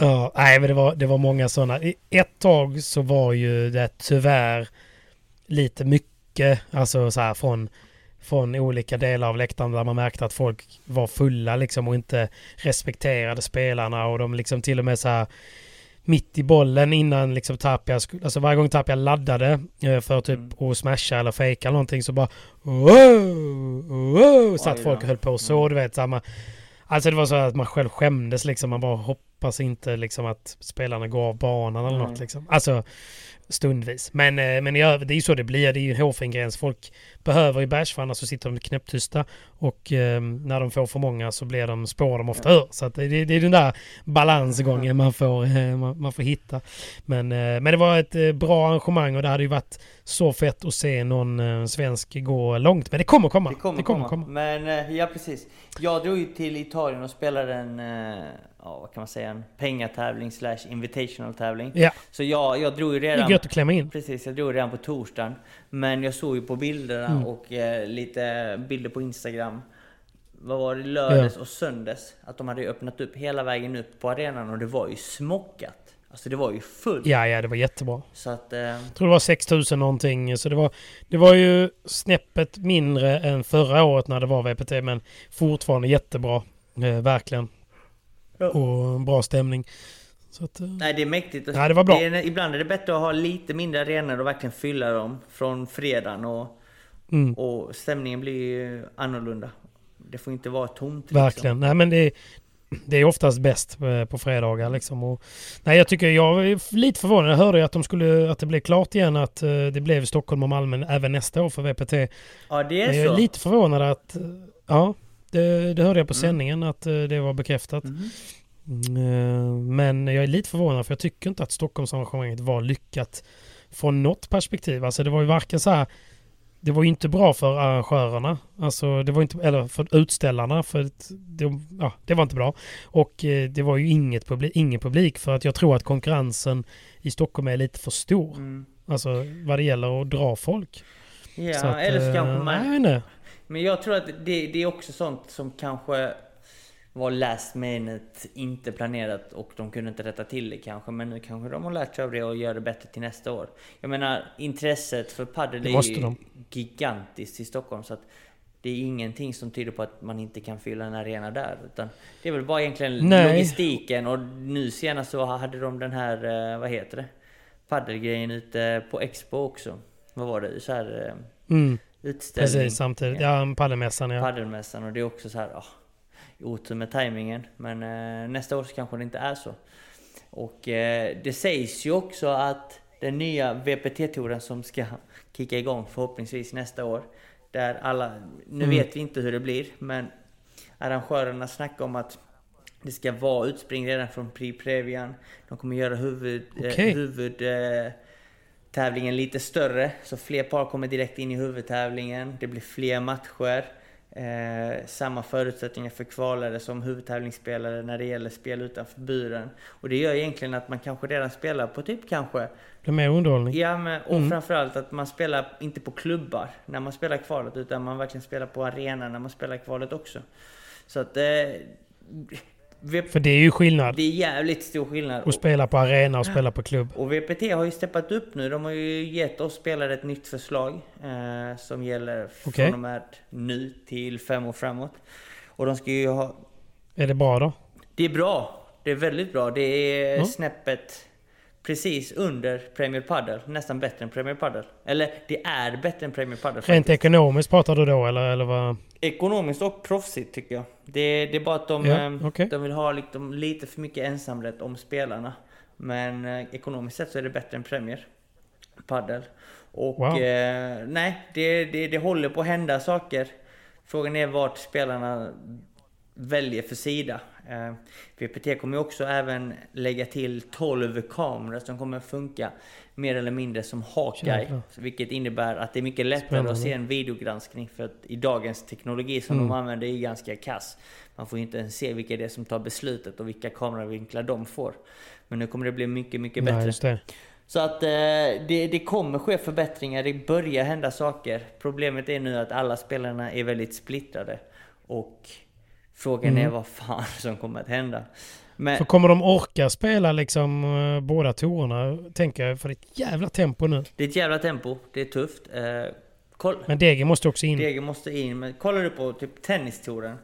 [SPEAKER 3] Ja, nej men det var, det var många sådana. Ett tag så var ju det tyvärr lite mycket, alltså så här från, från olika delar av läktaren där man märkte att folk var fulla liksom och inte respekterade spelarna och de liksom till och med så här mitt i bollen innan liksom Tapia, alltså varje gång Tapia laddade eh, för typ
[SPEAKER 4] Mm.
[SPEAKER 3] att smasha eller fejka eller någonting så bara wow, wow, satt
[SPEAKER 4] Oj
[SPEAKER 3] folk och höll på så, du vet samma. Alltså det var så att man själv skämdes liksom, man bara hoppas inte liksom att spelarna går av banan eller
[SPEAKER 4] Nej.
[SPEAKER 3] något liksom. Alltså stundvis. Men, eh, men i övrigt, det är ju så det blir, det är ju en hårfin gräns. Folk behöver ju bärs för annars så sitter de knäpptysta och eh, när de får för många så blir de, spår de ofta ur. Så det, det är den där balansgången man får, eh, man, man får hitta. Men, eh, men det var ett eh, bra arrangemang och det hade ju varit så fett att se någon svensk gå långt. Men det kommer komma.
[SPEAKER 4] Det kommer,
[SPEAKER 3] det kommer
[SPEAKER 4] komma.
[SPEAKER 3] komma.
[SPEAKER 4] Men ja, precis. Jag drog ju till Italien och spelade en, ja vad kan man säga, en pengatävling slash invitational tävling.
[SPEAKER 3] Ja,
[SPEAKER 4] Så jag, jag drog ju redan...
[SPEAKER 3] gött att klämma in.
[SPEAKER 4] Precis, jag drog redan på torsdagen. Men jag såg ju på bilderna
[SPEAKER 3] Mm.
[SPEAKER 4] och eh, lite bilder på Instagram. Vad var det? Lördags och söndags. Att de hade öppnat upp hela vägen upp på arenan och det var ju smockat. Alltså det var ju fullt.
[SPEAKER 3] Ja, ja, det var jättebra.
[SPEAKER 4] Så att... Eh,
[SPEAKER 3] Jag tror det var 6000 någonting. Så det var, det var ju snäppet mindre än förra året när det var VPT. Men fortfarande jättebra. Eh, verkligen.
[SPEAKER 4] Ja.
[SPEAKER 3] Och en bra stämning. Så att, eh,
[SPEAKER 4] nej det är mäktigt.
[SPEAKER 3] Ja, det var bra.
[SPEAKER 4] är, ibland är det bättre att ha lite mindre arenor och verkligen fylla dem från fredagen. Och,
[SPEAKER 3] mm,
[SPEAKER 4] och stämningen blir ju annorlunda. Det får inte vara tomt. liksom.
[SPEAKER 3] verkligen. Nej men det är, det är oftast bäst eh, på fredagar liksom. Och, nej jag tycker jag är lite förvånad. Jag hörde att de skulle, att det blev klart igen att eh, det blev Stockholm och Malmö även nästa år för VPT.
[SPEAKER 4] Ja det
[SPEAKER 3] Men
[SPEAKER 4] är
[SPEAKER 3] jag
[SPEAKER 4] så.
[SPEAKER 3] är lite förvånad att, ja, det, det hörde jag på
[SPEAKER 4] Mm.
[SPEAKER 3] sändningen att det var bekräftat. Mm, Men jag är lite förvånad för jag tycker inte att Stockholmsarrangemanget var lyckat från något perspektiv. Alltså det var ju varken så här det var ju inte bra för arrangörerna, alltså det var inte, eller för utställarna, för det, ja, det var inte bra. Och eh, det var ju inget publik, ingen publik för att jag tror att konkurrensen i Stockholm är lite för stor.
[SPEAKER 4] Mm.
[SPEAKER 3] Alltså vad det gäller att dra folk.
[SPEAKER 4] Ja,
[SPEAKER 3] Så att,
[SPEAKER 4] eller så
[SPEAKER 3] eh,
[SPEAKER 4] kanske
[SPEAKER 3] nej,
[SPEAKER 4] man...
[SPEAKER 3] vet inte.
[SPEAKER 4] Men jag tror att det, det är också sånt som kanske var last minute, inte planerat och de kunde inte rätta till det kanske. Men nu kanske de har lärt sig av det och gör det bättre till nästa år. Jag menar, intresset för padel är ju
[SPEAKER 3] de.
[SPEAKER 4] gigantiskt i Stockholm. Så att det är ingenting som tyder på att man inte kan fylla en arena där. Utan det är väl bara egentligen
[SPEAKER 3] Nej.
[SPEAKER 4] logistiken. Och nu senast så hade de den här, eh, vad heter det? Paddelgrejen ute på Expo också. Vad var det? Så här eh,
[SPEAKER 3] Mm,
[SPEAKER 4] utställning.
[SPEAKER 3] precis, samtidigt. Ja, paddelmässan ja.
[SPEAKER 4] Paddelmässan och det är också så här, oh, otur med tajmingen. Men eh, nästa år så kanske det inte är så. Och eh, det sägs ju också att den nya VPT-touren som ska kicka igång förhoppningsvis nästa år. Där alla, nu
[SPEAKER 3] Mm.
[SPEAKER 4] vet vi inte hur det blir, men arrangörerna snackar om att det ska vara utspring redan från Prix Previan. De kommer göra huvud,
[SPEAKER 3] Okej.
[SPEAKER 4] eh, huvud eh, tävlingen lite större, så fler par kommer direkt in i huvudtävlingen. Det blir fler matcher. Eh, samma förutsättningar för kvalare som huvudtävlingsspelare när det gäller spel utanför buren. Och det gör egentligen att man kanske redan spelar på typ kanske
[SPEAKER 3] Det mer underhållning.
[SPEAKER 4] Ja, men, och
[SPEAKER 3] Mm.
[SPEAKER 4] framförallt att man spelar inte på klubbar när man spelar kvalet utan man verkligen spelar på arena när man spelar kvalet också. Så att... Eh, v-
[SPEAKER 3] För det är ju skillnad.
[SPEAKER 4] det är jävligt stor skillnad.
[SPEAKER 3] Att spela på arena och spela på klubb.
[SPEAKER 4] Och VPT har ju steppat upp nu. De har ju gett oss spelare ett nytt förslag eh, som gäller
[SPEAKER 3] Okej.
[SPEAKER 4] från och med nu till fem år framåt. Och de ska ju ha...
[SPEAKER 3] Är det bra då?
[SPEAKER 4] Det är bra. Det är väldigt bra. Det är
[SPEAKER 3] Ja.
[SPEAKER 4] snäppet precis under Premier Padel. Nästan bättre än Premier Padel. Eller det är bättre än Premier Padel.
[SPEAKER 3] Rent
[SPEAKER 4] faktiskt.
[SPEAKER 3] ekonomiskt pratar du då eller, eller vad?
[SPEAKER 4] Ekonomiskt och proffsigt tycker jag. Det, det är bara att de, eh,
[SPEAKER 3] okej.
[SPEAKER 4] de vill ha liksom lite för mycket ensamrätt om spelarna. Men eh, ekonomiskt sett så är det bättre än Premier Padel. Och
[SPEAKER 3] Wow.
[SPEAKER 4] eh, nej, det, det, det håller på att hända saker. Frågan är vart spelarna väljer för sida. Eh, VPT kommer ju också även lägga till 12 kameror som kommer funka mer eller mindre som Hawkeye. Vilket innebär att det är mycket lättare
[SPEAKER 3] Spännande.
[SPEAKER 4] att se en videogranskning för att i dagens teknologi som
[SPEAKER 3] Mm.
[SPEAKER 4] de använder är ganska kass. Man får ju inte ens se vilka det är som tar beslutet och vilka kameravinklar de får. Men nu kommer det bli mycket, mycket
[SPEAKER 3] Nej,
[SPEAKER 4] bättre.
[SPEAKER 3] det.
[SPEAKER 4] Så att eh, det, det kommer ske förbättringar, det börjar hända saker. Problemet är nu att alla spelarna är väldigt splittrade. Och frågan är
[SPEAKER 3] Mm.
[SPEAKER 4] vad fan som kommer att hända. Men,
[SPEAKER 3] För kommer de orka spela liksom eh, båda tourerna, tänker jag, för det är ett jävla tempo nu.
[SPEAKER 4] det är ett jävla tempo, det är tufft. Eh, koll,
[SPEAKER 3] Men Degen måste också in.
[SPEAKER 4] Degen måste in, men kollar du på typ tennistouren.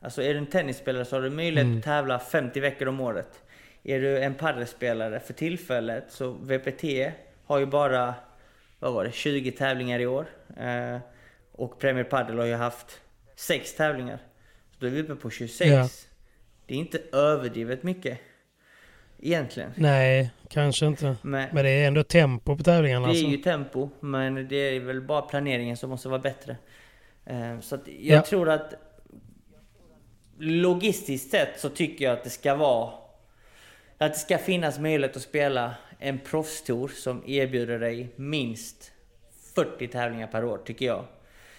[SPEAKER 4] Alltså är du en tennisspelare så har du möjlighet
[SPEAKER 3] Mm.
[SPEAKER 4] att tävla 50 veckor om året. Är du en padelspelare för tillfället så VPT har ju bara, vad var det, 20 tävlingar i år. Eh, och Premier Padel har ju haft 6 tävlingar. Så då är vi uppe på 26.
[SPEAKER 3] Ja.
[SPEAKER 4] Det är inte överdrivet mycket. Egentligen.
[SPEAKER 3] Nej, kanske inte.
[SPEAKER 4] Men,
[SPEAKER 3] Men det är ändå tempo på tävlingarna.
[SPEAKER 4] det är
[SPEAKER 3] Alltså.
[SPEAKER 4] ju tempo, men det är väl bara planeringen som måste vara bättre. Eh, Så jag
[SPEAKER 3] Ja.
[SPEAKER 4] tror att logistiskt sett så tycker jag att det ska vara att det ska finnas möjlighet att spela en proffstour som erbjuder dig minst 40 tävlingar per år, tycker jag.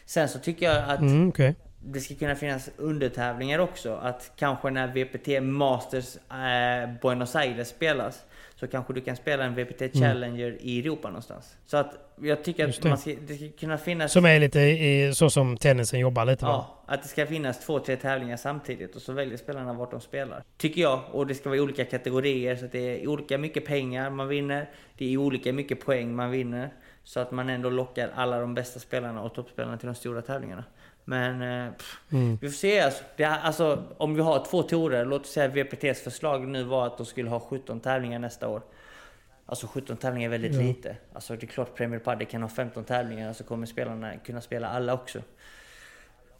[SPEAKER 4] Sen så tycker jag att
[SPEAKER 3] Mm, okej.
[SPEAKER 4] Det ska kunna finnas undertävlingar också. Att kanske när VPT Masters eh, Buenos Aires spelas så kanske du kan spela en VPT Challenger i Europa någonstans. Så att jag tycker
[SPEAKER 3] Mm.
[SPEAKER 4] Att
[SPEAKER 3] det.
[SPEAKER 4] man ska, det ska kunna finnas...
[SPEAKER 3] Som är lite i, så som tennisen jobbar lite va?
[SPEAKER 4] Ja, att det ska finnas två, tre tävlingar samtidigt och så väljer spelarna vart de spelar. Tycker jag. Och det ska vara i olika kategorier så att det är olika mycket pengar man vinner. Det är olika mycket poäng man vinner. Så att man ändå lockar alla de bästa spelarna och toppspelarna till de stora tävlingarna. Men eh, pff,
[SPEAKER 3] Mm.
[SPEAKER 4] vi får se alltså. Det, alltså. Om vi har två tourer, låt oss säga VPTs förslag nu var att de skulle ha 17 tävlingar nästa år. Alltså 17 tävlingar är väldigt
[SPEAKER 3] Ja.
[SPEAKER 4] lite. Alltså det är klart Premier Padel kan ha 15 tävlingar så kommer spelarna kunna spela alla också.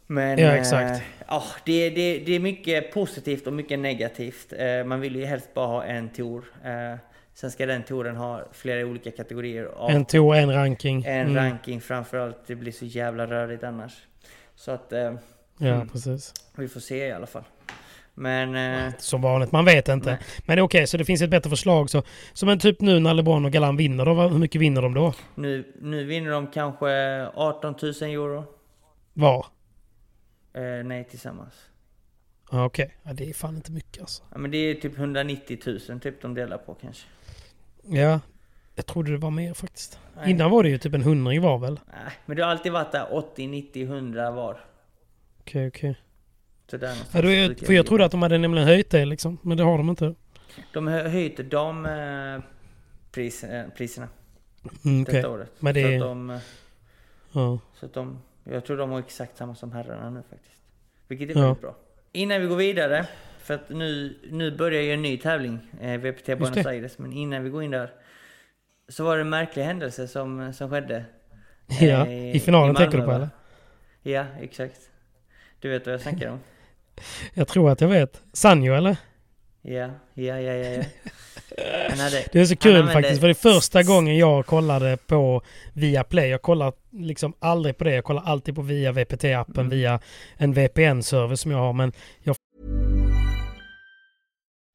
[SPEAKER 4] Men
[SPEAKER 3] Ja,
[SPEAKER 4] eh,
[SPEAKER 3] exakt.
[SPEAKER 4] ja, det, det, det är mycket positivt och mycket negativt. Eh, man vill ju helst bara ha en tour. Eh, sen ska den touren ha flera olika kategorier. av
[SPEAKER 3] En tour, en ranking.
[SPEAKER 4] en
[SPEAKER 3] Mm.
[SPEAKER 4] ranking framförallt. Det blir så jävla rörigt annars. Så att eh,
[SPEAKER 3] Ja,
[SPEAKER 4] Mm.
[SPEAKER 3] precis.
[SPEAKER 4] vi får se i alla fall. Men eh,
[SPEAKER 3] Som vanligt, man vet inte.
[SPEAKER 4] Nej.
[SPEAKER 3] Men det är okej, så det finns ett bättre förslag. Så, så men typ nu när LeBron och Galan vinner, då, hur mycket vinner de då?
[SPEAKER 4] nu, nu vinner de kanske 18 000 euro.
[SPEAKER 3] Var?
[SPEAKER 4] Eh, nej, tillsammans.
[SPEAKER 3] Okej. Ja, det är fan inte mycket alltså.
[SPEAKER 4] Ja, men det är typ 190 000 typ de delar på kanske.
[SPEAKER 3] Ja, jag trodde det var mer faktiskt.
[SPEAKER 4] Nej.
[SPEAKER 3] Innan var det ju typ en hundring var väl?
[SPEAKER 4] Nej, men det har alltid varit där 80, 90, 100 var.
[SPEAKER 3] Okej, okej.
[SPEAKER 4] Så där någonstans
[SPEAKER 3] Ja, då för jag trodde att de hade nämligen höjt det liksom. Men det har de inte.
[SPEAKER 4] De har höjt dam, eh, pris, eh, priserna
[SPEAKER 3] Mm, okej.
[SPEAKER 4] detta året.
[SPEAKER 3] Men det
[SPEAKER 4] så att de, eh,
[SPEAKER 3] Ja.
[SPEAKER 4] så att de, jag tror de har exakt samma som herrarna nu faktiskt. Vilket är
[SPEAKER 3] Ja.
[SPEAKER 4] väldigt bra. Innan vi går vidare, för att nu, nu börjar ju en ny tävling, eh, VPT Buenos. Aires, men innan vi går in där så var det en märklig händelse som, som skedde. eh,
[SPEAKER 3] ja. I finalen
[SPEAKER 4] Malmö,
[SPEAKER 3] tänker du på eller?
[SPEAKER 4] Ja, exakt. Du vet vad jag snackar om?
[SPEAKER 3] Jag tror att jag vet. Sanjo eller?
[SPEAKER 4] Ja, ja, ja, ja. hade,
[SPEAKER 3] Det är så kul faktiskt. För det är första gången jag kollade på Viaplay. Jag kollar liksom aldrig på det. Jag kollar alltid på via VPT-appen
[SPEAKER 4] Mm.
[SPEAKER 3] via en VPN-server som jag har. Men jag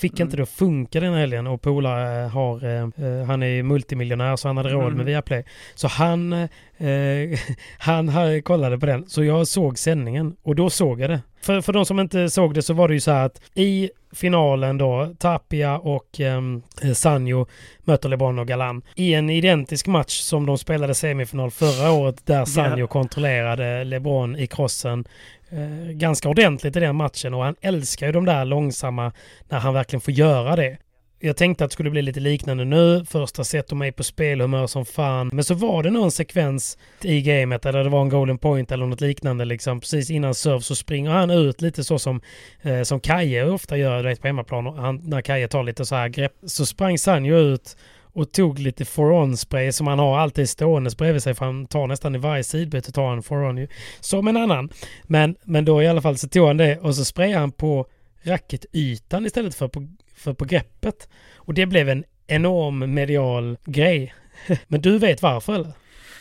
[SPEAKER 3] Fick inte det att funka den helgen och Pola eh, har, eh, han är multimiljonär så han hade råd
[SPEAKER 4] Mm.
[SPEAKER 3] med Viaplay. Så han, eh, han har- kollade på den. Så jag såg sändningen och då såg jag det. För, för de som inte såg det så var det ju så här att i finalen då, Tapia och um, Sanjo möter LeBron och Galan. I en identisk match som de spelade semifinal förra året där Sanjo kontrollerade LeBron i crossen eh, ganska ordentligt i den matchen och han älskar ju de där långsamma när han verkligen får göra det. Jag tänkte att det skulle bli lite liknande nu. Första set och mig på spelhumör som fan. Men så var det någon sekvens i gamet där det var en golden point eller något liknande liksom. Precis innan serve så springer han ut lite så som, eh, som Kaje ofta gör du vet, på hemmaplan. Han, när Kaje tar lite så här grepp så sprang Sanjo ut och tog lite for-on spray som han har alltid stående bredvid sig för han tar nästan i varje sidbyte tar han for-on ju. Som en annan. Men, men då i alla fall så tog han det och så sprayade han på racketytan istället för på, för på greppet. Och det blev en enorm medial grej. men du vet varför eller?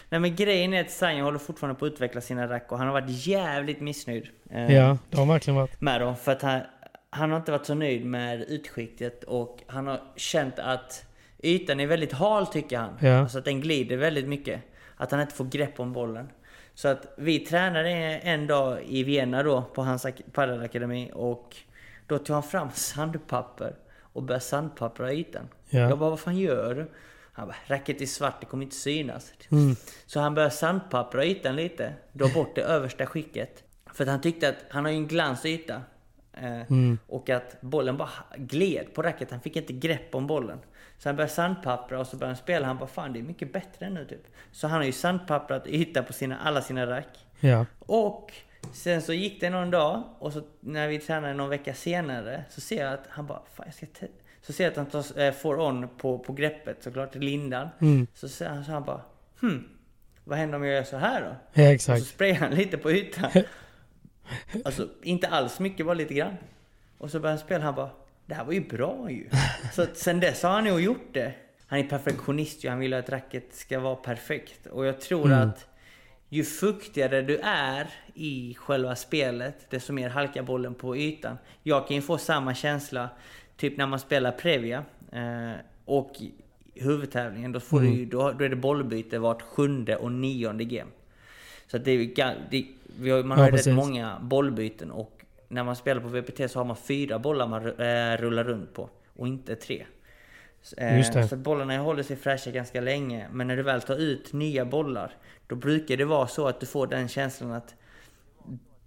[SPEAKER 4] Nej men grejen är att Sanjo håller fortfarande på att utveckla sina rack och han har varit jävligt missnöjd. eh,
[SPEAKER 3] Ja, det har verkligen varit.
[SPEAKER 4] Med dem. För att han, han har inte varit så nöjd med utskiktet och han har känt att ytan är väldigt hal tycker han.
[SPEAKER 3] Ja.
[SPEAKER 4] Alltså att den glider väldigt mycket. Att han inte får grepp om bollen. Så att vi tränade en dag i Vienna då på hans ak- padelakademi och då tog han fram sandpapper och började sandpappra ytan.
[SPEAKER 3] Ja.
[SPEAKER 4] Jag bara, vad fan gör du? Han bara, racket är svart, det kommer inte synas.
[SPEAKER 3] Mm.
[SPEAKER 4] Så han började sandpappra ytan lite, dra bort det översta skicket. För att han tyckte att han har ju en glansyta. Eh,
[SPEAKER 3] Mm.
[SPEAKER 4] Och att bollen bara gled på racket, han fick inte grepp om bollen. Så han började sandpappra och så började han spela, han bara fan det är mycket bättre nu typ. Så han har ju sandpapprat yta på sina, alla sina rack.
[SPEAKER 3] Ja.
[SPEAKER 4] Och sen så gick det någon dag och så när vi tränade någon vecka senare så ser jag att han bara, fan jag ska te-" Så ser jag att han tar eh, for on på, på greppet såklart, lindan.
[SPEAKER 3] Mm.
[SPEAKER 4] Så han så han bara, hmm, vad händer om jag gör så här då?
[SPEAKER 3] Ja, exakt.
[SPEAKER 4] Och så sprayar han lite på ytan. Alltså inte alls mycket, bara lite grann. Och så börjar han spela, han bara, det här var ju bra ju. Så att sen dess har han nog gjort det. Han är perfektionist ju, han vill att racket ska vara perfekt. Och jag tror
[SPEAKER 3] Mm.
[SPEAKER 4] att ju fuktigare du är i själva spelet, desto mer halkar bollen på ytan. Jag kan ju få samma känsla, typ när man spelar Previa eh, och huvudtävlingen, då, får
[SPEAKER 3] Mm.
[SPEAKER 4] du, då, då är det bollbyte vart sjunde och nionde game. Så att det är, ju ga- det, vi har, man
[SPEAKER 3] Ja,
[SPEAKER 4] har ju rätt många bollbyten och när man spelar på VPT så har man fyra bollar man eh, rullar runt på och inte tre. Eh,
[SPEAKER 3] Just det.
[SPEAKER 4] Så bollarna håller sig fräscha ganska länge. Men när du väl tar ut nya bollar, då brukar det vara så att du får den känslan att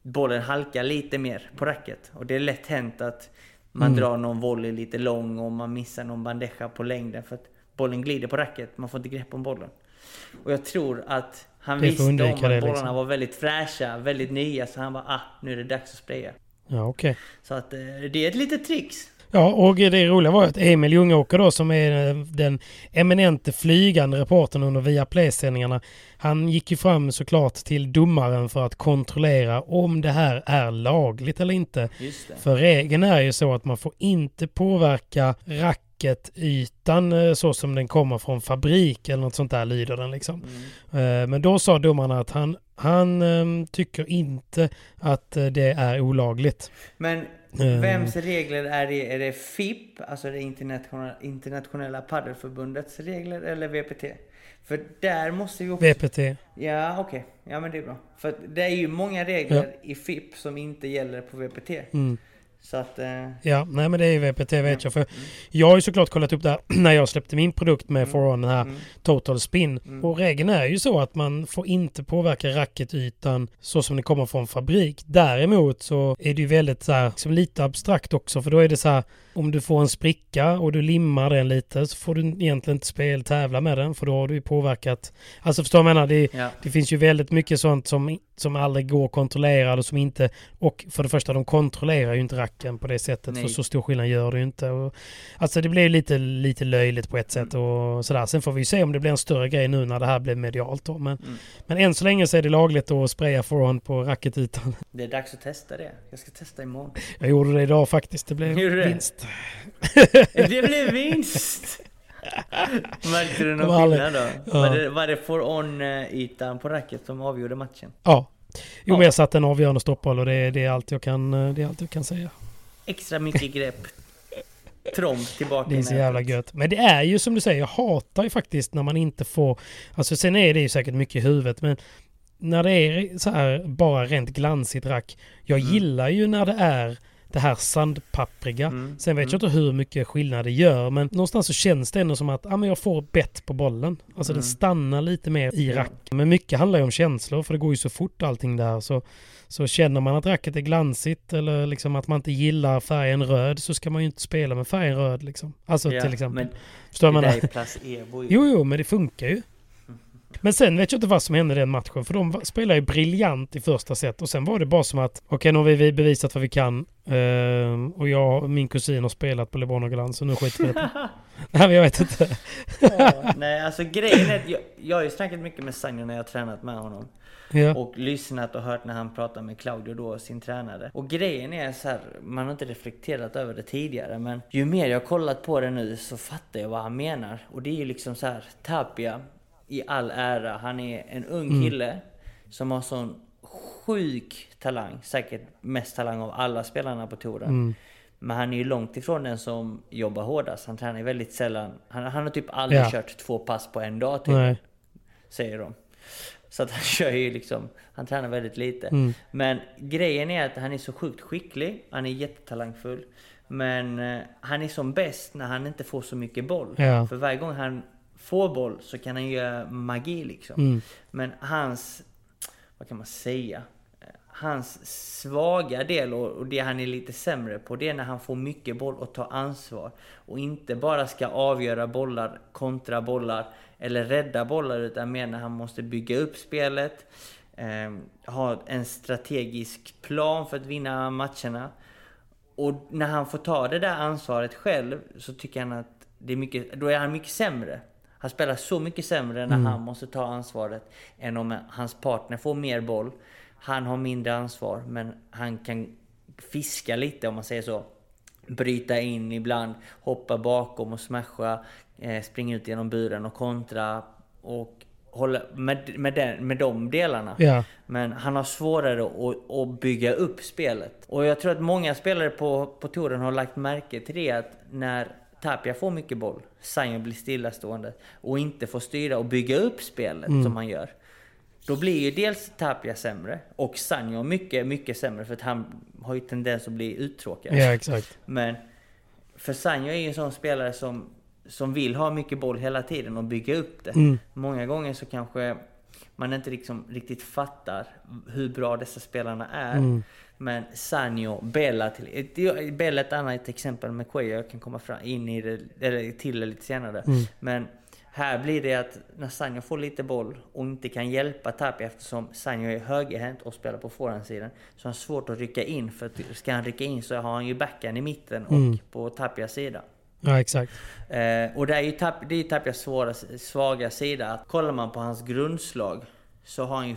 [SPEAKER 4] bollen halkar lite mer på racket. Och det är lätt hänt att man
[SPEAKER 3] Mm.
[SPEAKER 4] drar någon volley lite lång och man missar någon bandeja på längden för att bollen glider på racket. Man får inte grepp om bollen. Och jag tror att han visste om att bollarna
[SPEAKER 3] liksom.
[SPEAKER 4] var väldigt fräscha, väldigt nya. Så han bara ah, nu är det dags att spraya.
[SPEAKER 3] Ja, okej.
[SPEAKER 4] Så att eh, det är ett litet tricks.
[SPEAKER 3] Ja, och det roliga var att Emil Ljungåker då som är eh, den eminente flygande reportern under Viaplay-sändningarna. Han gick ju fram såklart till domaren för att kontrollera om det här är lagligt eller inte. För regeln är ju så att man får inte påverka racketytan eh, så som den kommer från fabrik eller något sånt där lyder den liksom.
[SPEAKER 4] Mm.
[SPEAKER 3] Men då sa domaren att han, han eh, tycker inte att eh, det är olagligt.
[SPEAKER 4] Men
[SPEAKER 3] Eh.
[SPEAKER 4] vems regler är det? Är det FIP, alltså det internationella, internationella paddelförbundets regler, eller VPT? För där måste vi också...
[SPEAKER 3] VPT.
[SPEAKER 4] Ja, okej. Ja, men det är bra. För det är ju många regler i FIP som inte gäller på VPT.
[SPEAKER 3] Mm.
[SPEAKER 4] Så att... Eh,
[SPEAKER 3] Ja, nej men det är ju VPT vet jag. För jag har ju såklart kollat upp det här när jag släppte min produkt med
[SPEAKER 4] Mm.
[SPEAKER 3] Foron, den här
[SPEAKER 4] Mm.
[SPEAKER 3] Total Spin.
[SPEAKER 4] Mm.
[SPEAKER 3] Och regeln är ju så att man får inte påverka racketytan så som det kommer från fabrik. Däremot så är det ju väldigt så här, liksom lite abstrakt också för då är det så här om du får en spricka och du limmar den lite så får du egentligen inte spel tävla med den för då har du ju påverkat. Alltså förstår du vad jag menar? Det,
[SPEAKER 4] Ja.
[SPEAKER 3] det finns ju väldigt mycket sånt som, som aldrig går att kontrollera och som inte och för det första de kontrollerar ju inte racken på det sättet
[SPEAKER 4] Nej.
[SPEAKER 3] för så stor skillnad gör det ju inte. Och, alltså det blir lite, lite löjligt på ett sätt och sådär. Sen får vi ju se om det blir en större grej nu när det här blir medialt då. Men,
[SPEAKER 4] Mm.
[SPEAKER 3] men än så länge så är det lagligt att spraya forehand på racketytan.
[SPEAKER 4] det är dags att testa det. Jag ska testa imorgon.
[SPEAKER 3] Jag gjorde det idag faktiskt. Det blev vinst.
[SPEAKER 4] Det blev vinst! Märkte du någon skillnad då?
[SPEAKER 3] Ja.
[SPEAKER 4] Var det, var det for on-ytan på racket som avgjorde matchen?
[SPEAKER 3] Ja. Jo,
[SPEAKER 4] Ja.
[SPEAKER 3] jag satte en avgörande stoppboll och det, det, är allt jag kan, det är allt jag kan säga.
[SPEAKER 4] Extra mycket grepp. trångt tillbaka
[SPEAKER 3] Det är så jävla gött. Men det är ju som du säger, jag hatar ju faktiskt när man inte får... Alltså sen är det ju säkert mycket i huvudet men när det är så här bara rent glansigt rack. Jag
[SPEAKER 4] Mm.
[SPEAKER 3] gillar ju när det är det här sandpappriga.
[SPEAKER 4] Mm,
[SPEAKER 3] Sen vet jag inte hur mycket skillnad det gör men någonstans så känns det ändå som att ah, men jag får bett på bollen. Alltså
[SPEAKER 4] Mm.
[SPEAKER 3] den stannar lite mer i
[SPEAKER 4] Ja.
[SPEAKER 3] rack. Men mycket handlar ju om känslor för det går ju så fort allting där. Så, så känner man att racket är glansigt eller liksom att man inte gillar färgen röd så ska man ju inte spela med färgen röd liksom. Alltså
[SPEAKER 4] Ja,
[SPEAKER 3] till exempel.
[SPEAKER 4] men
[SPEAKER 3] Förstår
[SPEAKER 4] det
[SPEAKER 3] man
[SPEAKER 4] där är placebo ju.
[SPEAKER 3] Jo, jo, men det funkar ju. Men sen vet jag inte vad som hände den matchen. För de spelade ju briljant i första set. Och sen var det bara som att okej, nu har vi bevisat vad vi kan. Ehm, och jag och min kusin har spelat på LeBron och Glans. Så nu skiter vi det. Nej, men jag vet inte.
[SPEAKER 4] Ja, nej, alltså grejen är att jag, jag har ju snackat mycket med Sanjo när jag har tränat med honom.
[SPEAKER 3] Ja.
[SPEAKER 4] Och lyssnat och hört när han pratar med Claudio då, sin tränare. Och grejen är så här, man har inte reflekterat över det tidigare men ju mer jag har kollat på det nu så fattar jag vad han menar. Och det är ju liksom så här, Tapia i all ära, han är en ung
[SPEAKER 3] Mm.
[SPEAKER 4] kille som har sån sjuk talang. Säkert mest talang av alla spelarna på touren.
[SPEAKER 3] Mm.
[SPEAKER 4] Men han är ju långt ifrån den som jobbar hårdast. Han tränar väldigt sällan. Han, han har typ aldrig
[SPEAKER 3] Ja.
[SPEAKER 4] kört två pass på en dag typ.
[SPEAKER 3] Nej.
[SPEAKER 4] Säger de. Så att han kör ju liksom, han tränar väldigt lite.
[SPEAKER 3] Mm.
[SPEAKER 4] Men grejen är att han är så sjukt skicklig. Han är jättetalangfull. Men eh, han är som bäst när han inte får så mycket boll.
[SPEAKER 3] Ja.
[SPEAKER 4] För varje gång han får boll så kan han göra magi liksom.
[SPEAKER 3] Mm.
[SPEAKER 4] Men hans, vad kan man säga? Hans svaga del och och det han är lite sämre på det är när han får mycket boll och tar ansvar. Och inte bara ska avgöra bollar, kontra bollar eller rädda bollar utan mer när han måste bygga upp spelet. Eh, ha en strategisk plan för att vinna matcherna. Och när han får ta det där ansvaret själv så tycker han att det är mycket, då är han mycket sämre. Han spelar så mycket sämre när
[SPEAKER 3] Mm.
[SPEAKER 4] han måste ta ansvaret än om hans partner får mer boll. Han har mindre ansvar men han kan fiska lite om man säger så. Bryta in ibland, hoppa bakom och smasha, eh, springa ut genom buren och kontra och hålla med, med, den, med de delarna.
[SPEAKER 3] Ja.
[SPEAKER 4] Men han har svårare att, att bygga upp spelet. Och jag tror att många spelare på, på touren har lagt märke till det att när Tapia får mycket boll, Sanjo blir stillastående och inte får styra och bygga upp spelet
[SPEAKER 3] Mm.
[SPEAKER 4] som han gör. Då blir ju dels Tapia sämre och Sanjo mycket, mycket sämre för att han har ju tendens att bli uttråkad.
[SPEAKER 3] Ja, exakt.
[SPEAKER 4] Men för Sanjo är ju en sån spelare som, som vill ha mycket boll hela tiden och bygga upp det.
[SPEAKER 3] Mm.
[SPEAKER 4] Många gånger så kanske man inte liksom riktigt fattar hur bra dessa spelarna är.
[SPEAKER 3] Mm.
[SPEAKER 4] Men Sanjo, Bella till... Bella är ett annat exempel med Cuello. Jag kan komma fram in i det, eller till det lite senare.
[SPEAKER 3] Mm.
[SPEAKER 4] Men här blir det att när Sanjo får lite boll och inte kan hjälpa Tapia eftersom Sanjo är högerhänt och spelar på forehandsidan. Så har han svårt att rycka in. För att ska han rycka in så har han ju backhand i mitten och
[SPEAKER 3] Mm.
[SPEAKER 4] på Tapias sida.
[SPEAKER 3] Ja, exakt.
[SPEAKER 4] Eh, och det är ju Tap, det är ju Tapias svåra, svaga sida. Att kollar man på hans grundslag så har han ju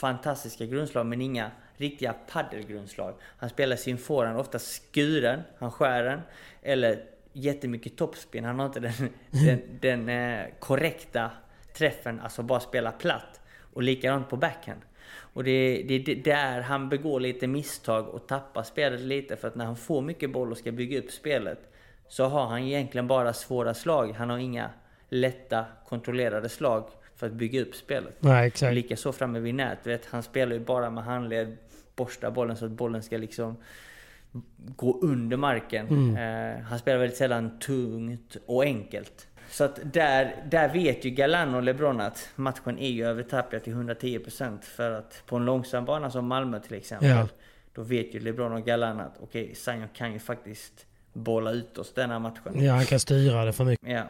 [SPEAKER 4] fantastiska grundslag men inga riktiga paddelgrundslag. Han spelar sin forehand ofta skuren, han skär den. Eller jättemycket topspin. Han har inte den, den, den eh, korrekta träffen, alltså bara spela platt. Och likadant på backhand. Och det är där han begår lite misstag och tappar spelet lite för att när han får mycket boll och ska bygga upp spelet så har han egentligen bara svåra slag. Han har inga lätta kontrollerade slag för att bygga upp spelet.
[SPEAKER 3] Nej, exakt.
[SPEAKER 4] Likaså framme vid nät. Vet, han spelar ju bara med handled, borstar bollen så att bollen ska liksom gå under marken.
[SPEAKER 3] Mm.
[SPEAKER 4] Eh, han spelar väldigt sällan tungt och enkelt. Så att där, där vet ju Galan och LeBron att matchen är ju över Tapia till 110% för att på en långsam bana som Malmö till exempel
[SPEAKER 3] Ja.
[SPEAKER 4] Då vet ju LeBron och Galan att okej, okay, Sanjo kan ju faktiskt bolla ut oss denna matchen.
[SPEAKER 3] Ja, han kan styra det för mycket.
[SPEAKER 4] Ja,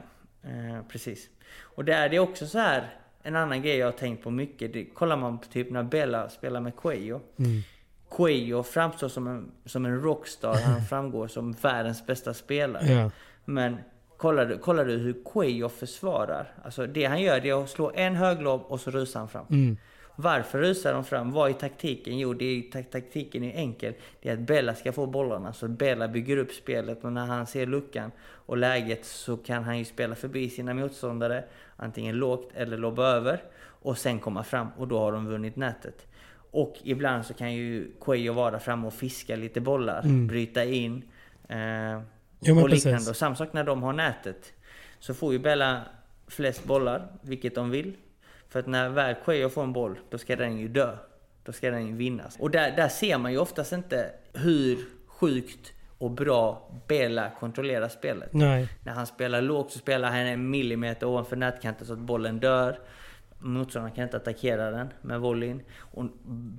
[SPEAKER 4] eh, precis. Och där är det också så här en annan grej jag har tänkt på mycket. Det, kollar man på typ när Bella spelar med Cuello.
[SPEAKER 3] Mm.
[SPEAKER 4] Cuello framstår som en, som en rockstar. Han framgår som världens bästa spelare.
[SPEAKER 3] Ja.
[SPEAKER 4] Men kollar du, kollar du hur Cuello försvarar? Alltså det han gör det är att slå en höglobb och så rusar han fram.
[SPEAKER 3] Mm.
[SPEAKER 4] Varför rusar de fram? Vad är taktiken? Jo, det är, tak- taktiken är enkel. Det är att Bella ska få bollarna. Så Bella bygger upp spelet och när han ser luckan och läget så kan han ju spela förbi sina motståndare. Antingen lågt eller lobba över. Och sen komma fram och då har de vunnit nätet. Och ibland så kan ju Cuello vara framme och fiska lite bollar.
[SPEAKER 3] Mm.
[SPEAKER 4] Bryta in. Eh,
[SPEAKER 3] Jo,
[SPEAKER 4] och liknande. Och samma sak när de har nätet. Så får ju Bella flest bollar, vilket de vill. För att när väl Cuello får en boll, då ska den ju dö. Då ska den ju vinnas. Och där, där ser man ju oftast inte hur sjukt och bra Bela kontrollerar spelet.
[SPEAKER 3] Nej.
[SPEAKER 4] När han spelar lågt så spelar han en millimeter ovanför nätkanten så att bollen dör. Motståndaren kan inte attackera den med volleyn. Och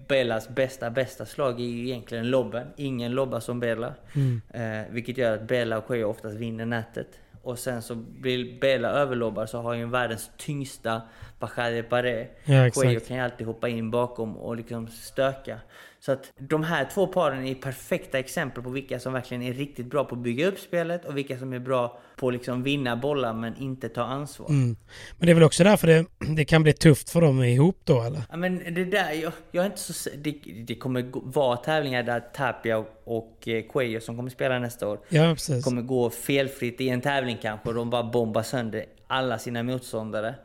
[SPEAKER 4] Bellas bästa, bästa slag är ju egentligen lobben. Ingen lobbar som Bella.
[SPEAKER 3] Mm.
[SPEAKER 4] Eh, vilket gör att Bella och Cuello oftast vinner nätet. Och sen så blir Bella överlobbar så har ju världens tyngsta Bajade Paré.
[SPEAKER 3] Ja.
[SPEAKER 4] Cuello kan ju alltid hoppa in bakom och liksom stöka. Så att de här två paren är perfekta exempel på vilka som verkligen är riktigt bra på att bygga upp spelet och vilka som är bra på att liksom vinna bollar men inte ta ansvar.
[SPEAKER 3] Mm. Men det är väl också därför det, det kan bli tufft för dem ihop då eller?
[SPEAKER 4] Ja, men det där, jag, jag är inte så... Det, det kommer vara tävlingar där Tapia och, och eh, Cuello som kommer spela nästa år
[SPEAKER 3] Ja, precis.
[SPEAKER 4] kommer gå felfritt i en tävling kanske och de bara bombar sönder alla sina motståndare.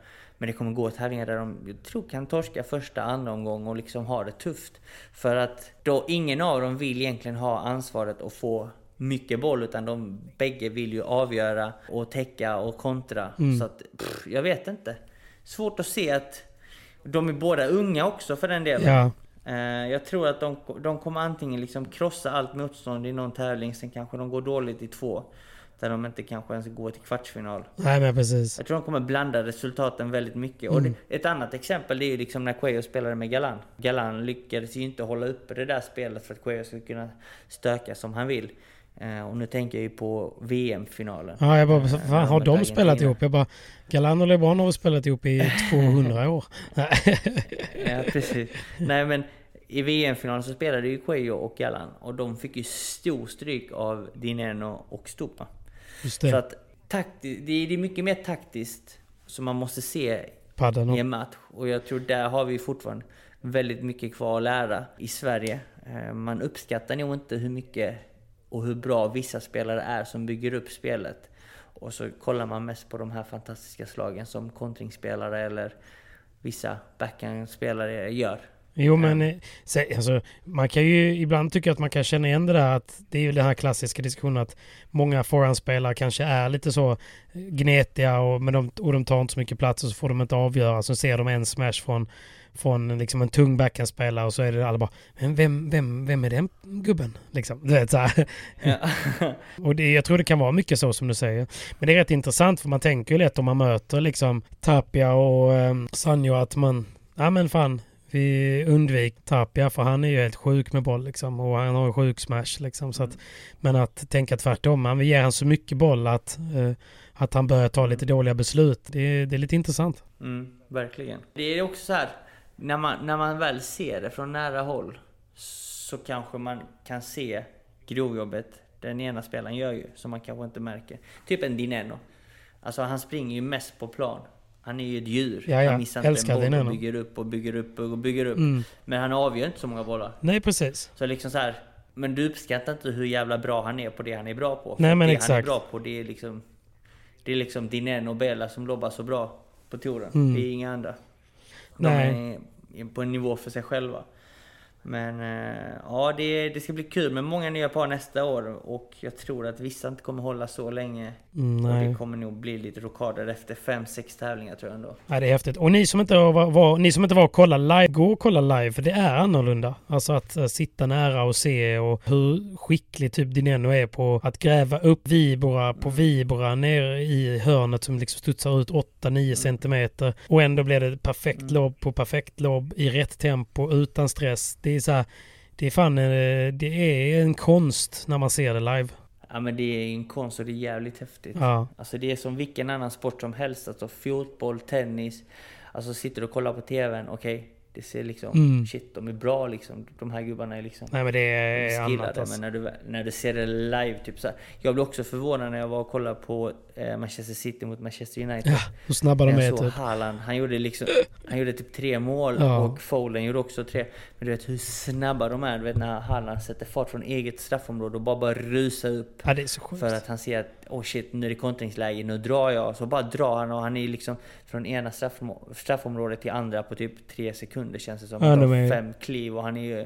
[SPEAKER 4] Men det kommer gå tävlingar där de, jag tror, kan torska första, andra omgång och liksom ha det tufft. För att då ingen av dem vill egentligen ha ansvaret att få mycket boll utan de bägge vill ju avgöra och täcka och kontra.
[SPEAKER 3] Mm.
[SPEAKER 4] Så att, pff, jag vet inte. Svårt att se att de är båda unga också för den delen.
[SPEAKER 3] Ja.
[SPEAKER 4] Eh, Jag tror att de, de kommer antingen liksom krossa allt motstånd i någon tävling, sen kanske de går dåligt i två. Där de inte kanske ens går till kvartsfinal.
[SPEAKER 3] Nej men precis.
[SPEAKER 4] Jag tror de kommer blanda resultaten väldigt mycket. Och
[SPEAKER 3] Mm.
[SPEAKER 4] det, ett annat exempel det är ju liksom när Cuello spelade med Galan. Galan lyckades ju inte hålla uppe det där spelet för att Cuello skulle kunna stöka som han vill. Eh, Och nu tänker jag ju på VM-finalen.
[SPEAKER 3] Ja, jag bara,
[SPEAKER 4] Eh,
[SPEAKER 3] fan, har de
[SPEAKER 4] Argentina.
[SPEAKER 3] spelat ihop? Jag bara, Galan och LeBron har spelat ihop i 200 år?
[SPEAKER 4] Ja, precis. Nej men i VM-finalen så spelade ju Cuello och Galan och de fick ju stor stryk av Dineno och Stupa.
[SPEAKER 3] Just det.
[SPEAKER 4] Så att takti- det är det är mycket mer taktiskt som man måste se
[SPEAKER 3] och-
[SPEAKER 4] i en match. Och jag tror där har vi fortfarande väldigt mycket kvar att lära i Sverige. Eh, Man uppskattar nog inte hur mycket och hur bra vissa spelare är som bygger upp spelet. Och så kollar man mest på de här fantastiska slagen som kontringsspelare eller vissa backhandspelare gör.
[SPEAKER 3] Jo men eh, alltså, man kan ju ibland tycka att man kan känna igen det där att det är ju den här klassiska diskussionen att många forehandspelare kanske är lite så gnetiga och, men de, och de tar inte så mycket plats och så får de inte avgöra. Så ser de en smash från, från liksom en tung backhandspelare och så är det alla bara Men vem, vem, vem är den gubben? Liksom. Du vet, så här.
[SPEAKER 4] Ja.
[SPEAKER 3] och det, jag tror det kan vara mycket så som du säger. Men det är rätt intressant för man tänker ju lätt om man möter liksom Tapia och eh, Sanjo att man Ja men fan vi undvik Tapia för han är ju helt sjuk med boll liksom och han har ju sjuk smash liksom. Så att, men att tänka tvärtom, man ger han så mycket boll att, eh, att han börjar ta lite dåliga beslut. Det, är- det är lite intressant.
[SPEAKER 4] Mm, verkligen. Det är också så här, när man, när man väl ser det från nära håll så kanske man kan se grovjobbet den ena spelaren gör ju, som man kanske inte märker. Typ en Dineno. Alltså han springer ju mest på plan. Han är ju ett djur.
[SPEAKER 3] Ja, ja.
[SPEAKER 4] Han missar inte en boll och bygger upp och bygger upp och bygger upp.
[SPEAKER 3] Mm.
[SPEAKER 4] Men han avgör inte så många bollar.
[SPEAKER 3] Nej precis.
[SPEAKER 4] Så liksom så här, men du uppskattar inte hur jävla bra han är på det han är bra på.
[SPEAKER 3] Nej, men
[SPEAKER 4] det han är
[SPEAKER 3] exakt.
[SPEAKER 4] bra på det är liksom Det är liksom Dineno och Bella som lobbar så bra på touren.
[SPEAKER 3] Mm.
[SPEAKER 4] Det är inga andra. De
[SPEAKER 3] Nej.
[SPEAKER 4] är på en nivå för sig själva. Men eh, ja, det, det ska bli kul med många nya par nästa år och jag tror att vissa inte kommer hålla så länge.
[SPEAKER 3] Mm,
[SPEAKER 4] och
[SPEAKER 3] nej.
[SPEAKER 4] det kommer nog bli lite rockader efter 5-6 tävlingar tror jag ändå.
[SPEAKER 3] Ja, det är häftigt. Och ni som inte var, var, ni som inte var och kolla live, gå och kolla live för det är annorlunda. Alltså att eh, sitta nära och se och hur skicklig typ Dineno är på att gräva upp vibora på vibora ner i hörnet som liksom studsar ut 8-9 centimeter. Och ändå blir det perfekt lobb på perfekt lobb i rätt tempo utan stress. Det är så här, det är fan eh, det är en konst när man ser det live.
[SPEAKER 4] Ja men det är en konst och det är jävligt häftigt.
[SPEAKER 3] Ja.
[SPEAKER 4] Alltså det är som vilken annan sport som helst. Alltså fotboll, tennis. Alltså sitter du och kollar på TVn, okej. det ser liksom,
[SPEAKER 3] Mm.
[SPEAKER 4] shit de är bra liksom. De här gubbarna är liksom
[SPEAKER 3] Nej men det är
[SPEAKER 4] skillade.
[SPEAKER 3] annat alltså.
[SPEAKER 4] Men när du, när du ser det live, typ så här. Jag blev också förvånad när jag var och kollade på Manchester City mot Manchester United.
[SPEAKER 3] Ja, hur snabba de är typ.
[SPEAKER 4] Haaland, han gjorde liksom, han gjorde typ tre mål
[SPEAKER 3] Ja.
[SPEAKER 4] och Foden gjorde också tre. Men du vet hur snabba de är, du vet när Haaland sätter fart från eget straffområde och bara bara rusar upp.
[SPEAKER 3] Ja, det är så sjukt.
[SPEAKER 4] För att han ser att oh shit, nu är det kontringsläge, nu drar jag. Så bara drar han och han är liksom från ena straffom- straffområdet till andra på typ tre sekunder känns det som.
[SPEAKER 3] Ja, de är-
[SPEAKER 4] Fem kliv och han är ju...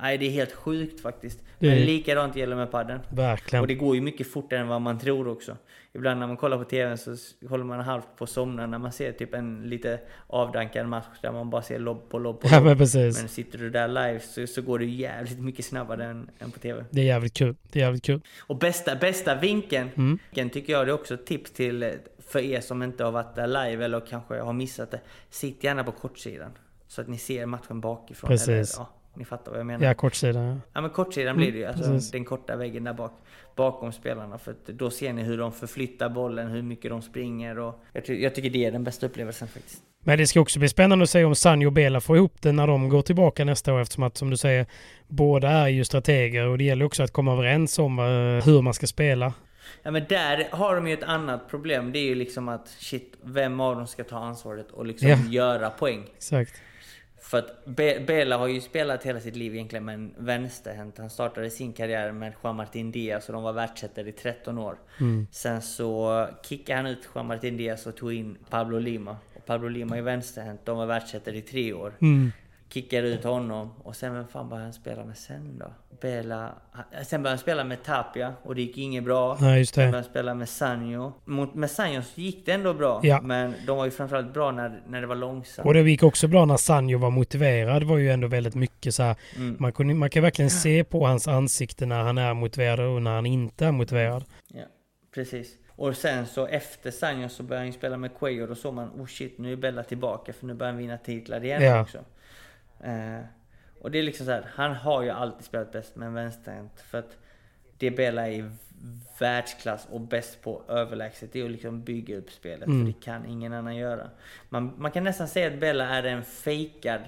[SPEAKER 4] Nej det är helt sjukt faktiskt.
[SPEAKER 3] Det
[SPEAKER 4] Men likadant gäller med padden.
[SPEAKER 3] Verkligen.
[SPEAKER 4] Och det går ju mycket fortare än vad man tror också. Ibland när man kollar på TVn så håller man halvt på att somna när man ser typ en lite avdankad match där man bara ser lobb på lobb på
[SPEAKER 3] Ja, men precis.
[SPEAKER 4] Men sitter du där live så, så går det jävligt mycket snabbare än, än på TV.
[SPEAKER 3] Det är jävligt kul. Det är jävligt kul.
[SPEAKER 4] Och bästa, bästa vinkeln,
[SPEAKER 3] Mm.
[SPEAKER 4] vinkeln tycker jag det är också ett tips till för er som inte har varit där live eller kanske har missat det. Sitt gärna på kortsidan. Så att ni ser matchen bakifrån.
[SPEAKER 3] Precis.
[SPEAKER 4] Eller, ja, ni fattar vad jag menar.
[SPEAKER 3] Ja, kortsidan. ja.
[SPEAKER 4] Ja men kortsidan
[SPEAKER 3] Mm,
[SPEAKER 4] blir det ju. Alltså
[SPEAKER 3] precis.
[SPEAKER 4] den korta väggen där bak. Bakom spelarna. För då ser ni hur de förflyttar bollen, hur mycket de springer och... Jag, ty- jag tycker det är den bästa upplevelsen faktiskt.
[SPEAKER 3] Men det ska också bli spännande att se om Sanjo och Bela får ihop det när de går tillbaka nästa år eftersom att som du säger båda är ju strateger och det gäller också att komma överens om eh, hur man ska spela.
[SPEAKER 4] Ja men där har de ju ett annat problem. Det är ju liksom att shit, vem av dem ska ta ansvaret och liksom
[SPEAKER 3] Ja.
[SPEAKER 4] göra poäng.
[SPEAKER 3] Exakt.
[SPEAKER 4] För att Be- Bela har ju spelat hela sitt liv egentligen med en vänsterhänt. Han startade sin karriär med Juan Martin Diaz och de var världsettor i 13 år.
[SPEAKER 3] Mm.
[SPEAKER 4] Sen så kickade han ut Juan Martin Diaz och tog in Pablo Lima. Och Pablo Lima är vänsterhänt, de var världsettor i tre år.
[SPEAKER 3] Mm.
[SPEAKER 4] Kickade ut honom och sen vem fan började han spela med sen då? Bela... Sen började han spela med Tapia och det gick inget bra.
[SPEAKER 3] Nej, just det.
[SPEAKER 4] Sen började han spela med Sanjo. Mot, med Sanjo gick det ändå bra.
[SPEAKER 3] Ja.
[SPEAKER 4] Men de var ju framförallt bra när, när det var långsamt.
[SPEAKER 3] Och det gick också bra när Sanjo var motiverad. Det var ju ändå väldigt mycket så här.
[SPEAKER 4] Mm.
[SPEAKER 3] Man, kunde, man kan verkligen se på hans ansikte när han är motiverad och när han inte är motiverad.
[SPEAKER 4] Ja, precis. Och sen så efter Sanjo så började han ju spela med Cuello och då såg man oh shit nu är Bella tillbaka för nu börjar han vinna titlar igen
[SPEAKER 3] Ja.
[SPEAKER 4] också. Eh, och det är liksom så här, han har ju alltid spelat bäst med en vänsterhänt för att det Bella är världsklass och bäst på överlägset det är att liksom bygga upp spelet
[SPEAKER 3] Mm.
[SPEAKER 4] för det kan ingen annan göra. Man, man kan nästan säga att Bella är en fejkad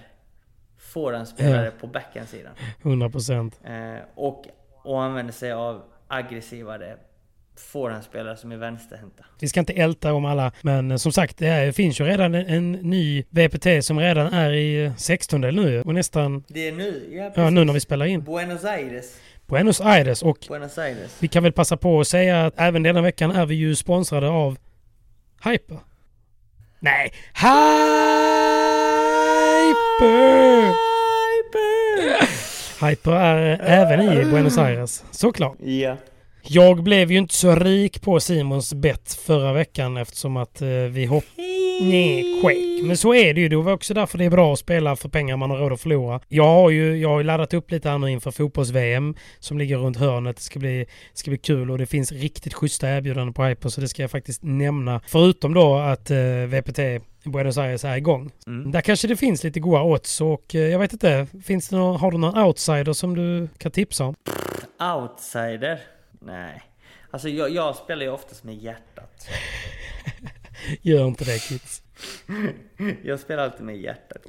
[SPEAKER 4] forehandspelare på backhandsidan.
[SPEAKER 3] 100 procent.
[SPEAKER 4] Eh, och, och använder sig av aggressivare forehandspelare som är vänsterhänta.
[SPEAKER 3] Vi ska inte älta om alla, men eh, som sagt, det är, finns ju redan en, en ny VPT som redan är i eh, 16 nu och nästan
[SPEAKER 4] Det är nu, ja,
[SPEAKER 3] ja,
[SPEAKER 4] precis.
[SPEAKER 3] nu när vi spelar in.
[SPEAKER 4] Buenos Aires.
[SPEAKER 3] Buenos Aires och
[SPEAKER 4] Buenos Aires.
[SPEAKER 3] vi kan väl passa på att säga att även denna veckan är vi ju sponsrade av Hyper. Nej, Hyper! Hyper är eh, även i Buenos Aires, såklart.
[SPEAKER 4] Ja.
[SPEAKER 3] Jag blev ju inte så rik på Simons bett förra veckan eftersom att eh, vi hopp... Nej, skit. Men så är det ju. Det var också därför det är bra att spela för pengar man har råd att förlora. Jag har ju jag har ju laddat upp lite här nu inför fotbolls-VM som ligger runt hörnet. Det ska bli, ska bli kul och det finns riktigt schyssta erbjudanden på Hyper så det ska jag faktiskt nämna. Förutom då att eh, VPT Buenos Aires är igång.
[SPEAKER 4] Mm.
[SPEAKER 3] Där kanske det finns lite goda odds och eh, jag vet inte. Finns det någon, har du någon outsider som du kan tipsa om?
[SPEAKER 4] Outsider? Nej. Alltså jag, jag spelar ju oftast med hjärtat.
[SPEAKER 3] Gör inte det kids.
[SPEAKER 4] Jag spelar alltid med hjärtat.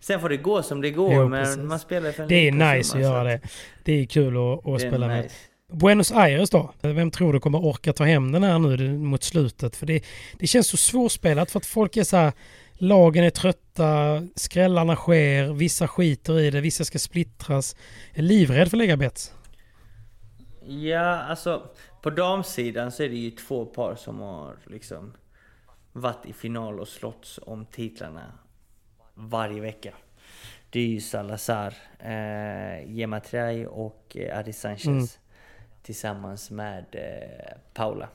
[SPEAKER 4] Sen får det gå som det går,
[SPEAKER 3] Jo,
[SPEAKER 4] men
[SPEAKER 3] precis.
[SPEAKER 4] man spelar för en
[SPEAKER 3] Det är nice
[SPEAKER 4] summa,
[SPEAKER 3] att göra det. Det är kul att, att
[SPEAKER 4] är
[SPEAKER 3] spela med.
[SPEAKER 4] nice.
[SPEAKER 3] Buenos Aires då? Vem tror du kommer orka ta hem den här nu mot slutet? För det, det känns så svårspelat för att folk är så här Lagen är trötta, skrällarna sker, vissa skiter i det, vissa ska splittras. Jag är livrädd för att lägga bets.
[SPEAKER 4] Ja, alltså på damsidan så är det ju två par som har liksom varit i final och slått om titlarna varje vecka. Det är ju Salazar, eh, Gemma Trey och eh, Adi Sanchez
[SPEAKER 3] Mm.
[SPEAKER 4] tillsammans med eh, Paula.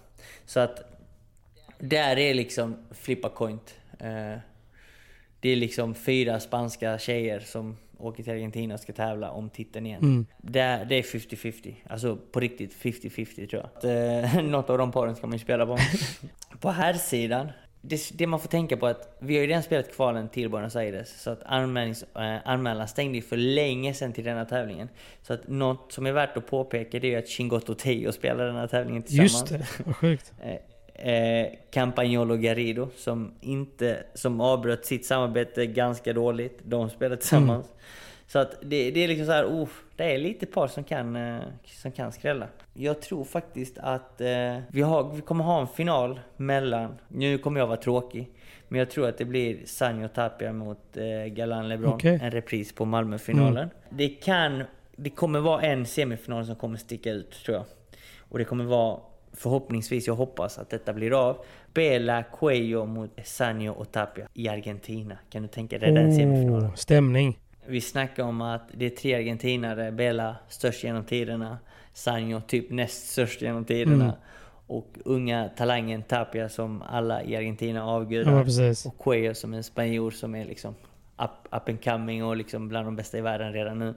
[SPEAKER 4] Så att där är liksom flippa coint. Eh, det är liksom fyra spanska tjejer som åker till Argentina och ska tävla om titeln igen.
[SPEAKER 3] Mm.
[SPEAKER 4] Det, det är 50-50. Alltså på riktigt 50-50 tror jag. Att, eh, något av de paren ska man ju spela på. på här sidan det, det man får tänka på är att vi har ju redan spelat kvalen till Buenos Aires. Så att anmälnings, eh, anmälan stängde ju för länge sedan till denna tävlingen. Så att något som är värt att påpeka det är ju att Chingotto Teo spelar den här tävlingen tillsammans.
[SPEAKER 3] Just det, vad sjukt.
[SPEAKER 4] Eh, Campagnolo Garrido som inte, som avbröt sitt samarbete ganska dåligt. De spelar tillsammans. Så att det, det är liksom så här, oh, det är lite par som kan, eh, som kan skrälla. Jag tror faktiskt att eh, vi, har, vi kommer ha en final mellan, nu kommer jag vara tråkig, men jag tror att det blir Sanjo Tapia mot eh, Galan LeBron.
[SPEAKER 3] Okej.
[SPEAKER 4] En repris på Malmöfinalen.
[SPEAKER 3] Mm.
[SPEAKER 4] Det kan, det kommer vara en semifinal som kommer sticka ut tror jag. Och det kommer vara förhoppningsvis, jag hoppas att detta blir av. Bela Cuello mot Sanjo och Tapia i Argentina. Kan du tänka dig den semifinalen?
[SPEAKER 3] Oh, stämning.
[SPEAKER 4] Vi snackar om att det är tre argentinare, Bela störst genom tiderna, Sanjo typ näst störst genom tiderna.
[SPEAKER 3] Mm.
[SPEAKER 4] Och unga talangen Tapia som alla i Argentina avgudar.
[SPEAKER 3] Ja,
[SPEAKER 4] och Cuello som en spanjor som är liksom up, up and coming och liksom bland de bästa i världen redan nu.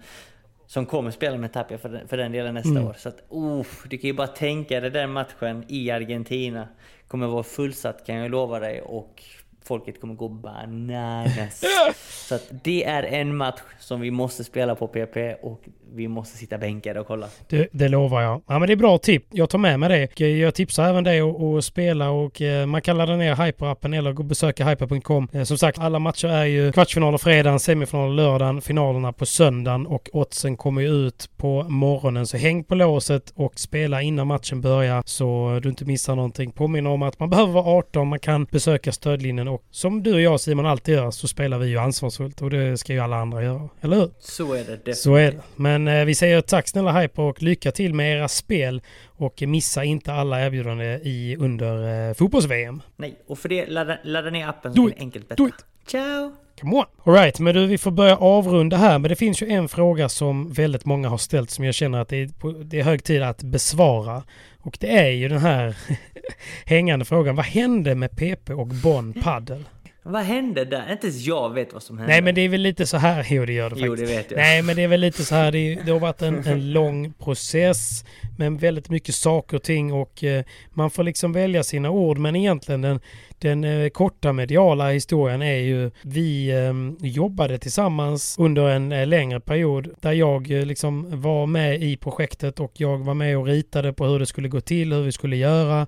[SPEAKER 4] Som kommer spela med Tapia för den, för den delen nästa
[SPEAKER 3] Mm.
[SPEAKER 4] år. Så att, oh, du kan ju bara tänka dig den matchen i Argentina. Kommer vara fullsatt kan jag lova dig och folket kommer gå bananas. Så att det är en match som vi måste spela på PP och vi måste sitta bänkade och kolla.
[SPEAKER 3] Det, det lovar jag. Ja men det är bra tips. Jag tar med mig det. Jag tipsar även dig att att spela och eh, man kan ladda ner Hyper-appen eller gå och besöka hyper.com. Eh, Som sagt, alla matcher är ju kvartsfinaler fredagen, semifinaler lördagen, finalerna på söndagen och oddsen kommer ju ut på morgonen. Så häng på låset och spela innan matchen börjar så du inte missar någonting. Påminner om att man behöver vara 18, man kan besöka stödlinjen och som du och jag Simon alltid gör så spelar vi ju ansvarsfullt och det ska ju alla andra göra. Eller hur?
[SPEAKER 4] Så är det definitivt.
[SPEAKER 3] Så är det. Men eh, vi säger tack snälla Hyper och lycka till med era spel. Och missa inte alla erbjudanden i under eh, fotbolls-VM.
[SPEAKER 4] Nej, och för det ladda, ladda ner appen som
[SPEAKER 3] it.
[SPEAKER 4] är enkelt bättre. Ciao!
[SPEAKER 3] Come on! Alright, men du vi får börja avrunda här. Men det finns ju en fråga som väldigt många har ställt som jag känner att det är, det är hög tid att besvara. Och det är ju den här hängande frågan. Vad hände med PP och Bonn Paddle?
[SPEAKER 4] Vad hände där? Inte ens jag vet vad som hände.
[SPEAKER 3] Nej men det är väl lite så här, jo det gör det
[SPEAKER 4] Jo,
[SPEAKER 3] faktiskt.
[SPEAKER 4] det vet jag.
[SPEAKER 3] Nej men det är väl lite så här, det, det har varit en, en lång process med väldigt mycket saker och ting och eh, man får liksom välja sina ord men egentligen den, den eh, korta mediala historien är ju vi eh, jobbade tillsammans under en eh, längre period där jag eh, liksom var med i projektet och jag var med och ritade på hur det skulle gå till, hur vi skulle göra,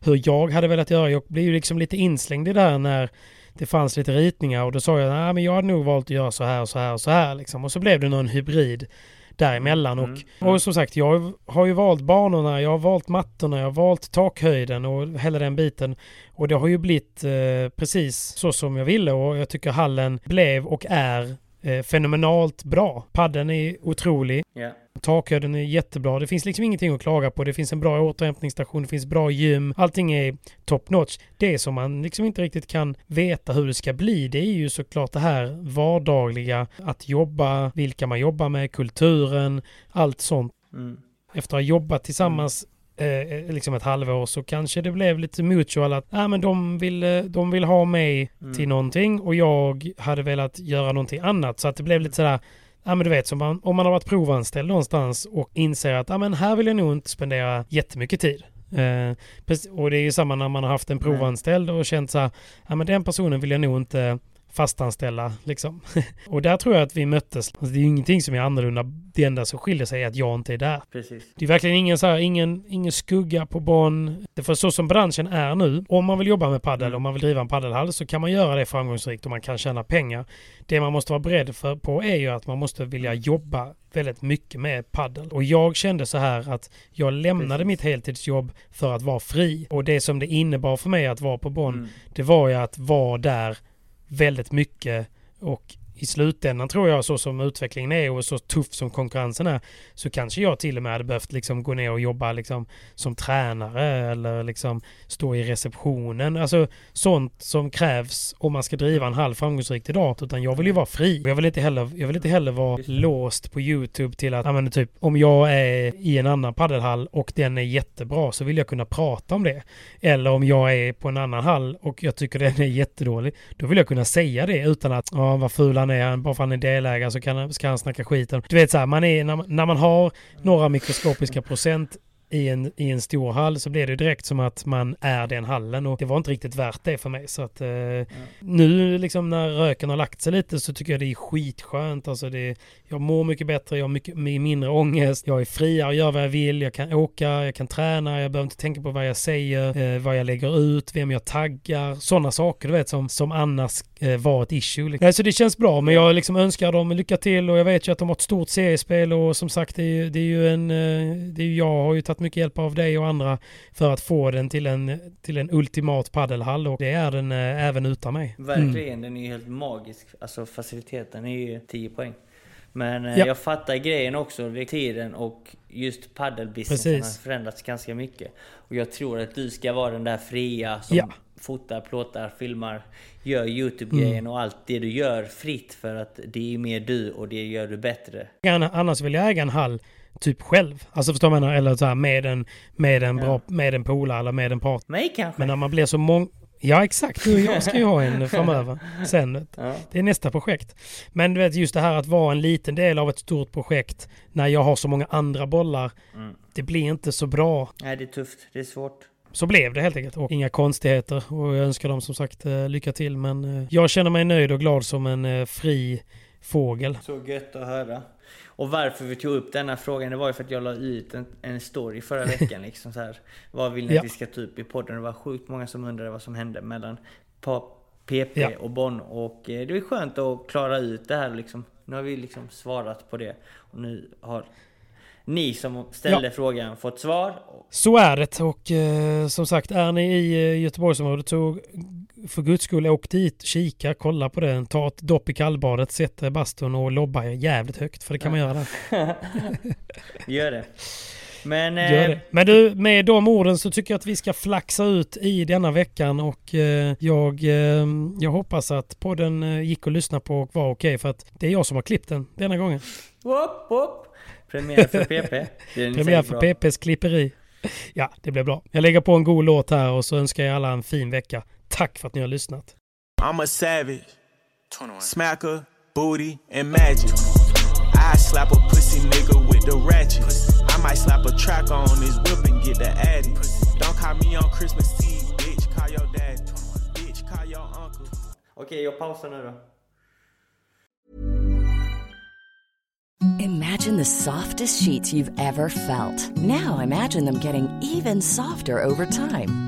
[SPEAKER 3] hur jag hade velat göra. Jag blev ju liksom lite inslängd i det där när det fanns lite ritningar och då sa jag att jag hade nog valt att göra så här och så här och så här liksom. Och så blev det någon hybrid däremellan. Och, och som sagt, jag har ju valt banorna, jag har valt mattorna, jag har valt takhöjden och hela den biten. Och det har ju blivit eh, precis så som jag ville och jag tycker hallen blev och är eh, fenomenalt bra. Padden är otrolig.
[SPEAKER 4] Ja.
[SPEAKER 3] Takhöjden är jättebra. Det finns liksom ingenting att klaga på. Det finns en bra återhämtningsstation, det finns bra gym. Allting är top notch. Det som man liksom inte riktigt kan veta hur det ska bli, det är ju såklart det här vardagliga. Att jobba, vilka man jobbar med, kulturen, allt sånt.
[SPEAKER 4] Mm.
[SPEAKER 3] Efter att ha jobbat tillsammans eh, liksom ett halvår så kanske det blev lite mutual att ah, men de, vill, eh, de vill ha mig
[SPEAKER 4] Mm.
[SPEAKER 3] till någonting och jag hade velat göra någonting annat. Så att det blev lite sådär Ja men du vet, som man, om man har varit provanställd någonstans och inser att ja, men här vill jag nog inte spendera jättemycket tid. Eh, och det är ju samma när man har haft en provanställd och känt så här, ja men den personen vill jag nog inte fastanställa liksom. och där tror jag att vi möttes. Alltså, det är ju ingenting som är annorlunda. Det enda som skiljer sig är att jag inte är där.
[SPEAKER 4] Precis.
[SPEAKER 3] Det är verkligen ingen, så här, ingen, ingen skugga på är för så som branschen är nu. Om man vill jobba med paddel, om man vill driva en paddelhall så kan man göra det framgångsrikt och man kan tjäna pengar. Det man måste vara beredd för, på är ju att man måste vilja jobba väldigt mycket med paddel. Och jag kände så här att jag lämnade mitt heltidsjobb för att vara fri. Och det som det innebar för mig att vara på Bonn,
[SPEAKER 4] Mm.
[SPEAKER 3] det var ju att vara där väldigt mycket och i slutändan tror jag så som utvecklingen är och så tuff som konkurrensen är så kanske jag till och med hade behövt liksom gå ner och jobba liksom som tränare eller liksom stå i receptionen. Alltså sånt som krävs om man ska driva en halv framgångsrik idag. Utan jag vill ju vara fri. Jag vill inte heller, jag vill inte heller vara låst på YouTube till att, ja men typ om jag är i en annan paddelhall och den är jättebra så vill jag kunna prata om det. Eller om jag är på en annan hall och jag tycker den är jättedålig. Då vill jag kunna säga det utan att, ja vad ful han är, bara för han är delägare så kan, han- ska han snacka skiten. Du vet så här, man är, när, när man har några mikroskopiska procent i en, i en stor hall så blir det direkt som att man är den hallen och det var inte riktigt värt det för mig. Så att eh, ja. nu liksom när röken har lagt sig lite så tycker jag det är skitskönt. Alltså det, jag mår mycket bättre, jag har mycket mindre ångest, jag är friare, gör vad jag vill, jag kan åka, jag kan träna, jag behöver inte tänka på vad jag säger, eh, vad jag lägger ut, vem jag taggar, sådana saker du vet som, som annars eh, var ett issue. Liksom. Så det känns bra men jag liksom önskar dem lycka till och jag vet ju att de har ett stort seriespel och som sagt det är det är ju en, eh, det är ju, jag har ju tagit mycket hjälp av dig och andra för att få den till en, till en ultimat paddelhall och det är den eh, även utan mig.
[SPEAKER 4] Verkligen, mm. den är ju helt magisk. Alltså faciliteten är ju 10 poäng. Men eh, ja. jag fattar grejen också, tiden och just paddelbusinessen har förändrats ganska mycket. Och jag tror att du ska vara den där fria som ja. fotar, plåtar, filmar, gör YouTube-grejen mm. och allt det du gör fritt för att det är mer du och det gör du bättre.
[SPEAKER 3] Annars vill jag äga en hall typ själv. Alltså förstår man? Eller så här med en, med en, ja. bra, med en polare eller med en partner.
[SPEAKER 4] Mig kanske?
[SPEAKER 3] Men när man blir så många... Ja exakt, du och jag ska ju ha en framöver. Sen. Ja. Det är nästa projekt. Men du vet just det här att vara en liten del av ett stort projekt när jag har så många andra bollar. Mm. Det blir inte så bra.
[SPEAKER 4] Nej det är tufft, det är svårt.
[SPEAKER 3] Så blev det helt enkelt. Och inga konstigheter. Och jag önskar dem som sagt eh, lycka till. Men eh, jag känner mig nöjd och glad som en eh, fri fågel.
[SPEAKER 4] Så gött att höra. Och varför vi tog upp denna frågan, det var ju för att jag la ut en, en story förra veckan. liksom så här, vad vill ni ja. att vi ska ta upp i podden? Det var sjukt många som undrade vad som hände mellan PP ja. och Bonn. Och eh, det är skönt att klara ut det här liksom. Nu har vi liksom svarat på det. Och nu har ni som ställde ja. frågan fått svar.
[SPEAKER 3] Så är det och eh, som sagt är ni i eh, Göteborgsområdet så för guds skull åk dit, kika, kolla på det, ta ett dopp i kallbadet, sätt bastun och lobba jävligt högt för det kan man göra där.
[SPEAKER 4] Gör det. Men,
[SPEAKER 3] Gör det. Eh, Men du, med de orden så tycker jag att vi ska flaxa ut i denna veckan och eh, jag, eh, jag hoppas att podden eh, gick att lyssna på och var okej för att det är jag som har klippt den denna gången.
[SPEAKER 4] Whoop, whoop. Premiär för PP.
[SPEAKER 3] Premiär för PPs klipperi. Ja, det blir bra. Jag lägger på en god låt här och så önskar jag alla en fin vecka. Tack för att ni har lyssnat. I'm a savage. Smacker, booty and magic. I slap a pussy nigga with the ratchet. I might slap a track on his whip and get the addy. Don't call me on Christmas Eve, bitch. Call your dad. Bitch, call your uncle.
[SPEAKER 4] Okej, okay, jag pausar nu då.
[SPEAKER 5] Imagine the softest sheets you've ever felt. Now imagine them getting even softer over time.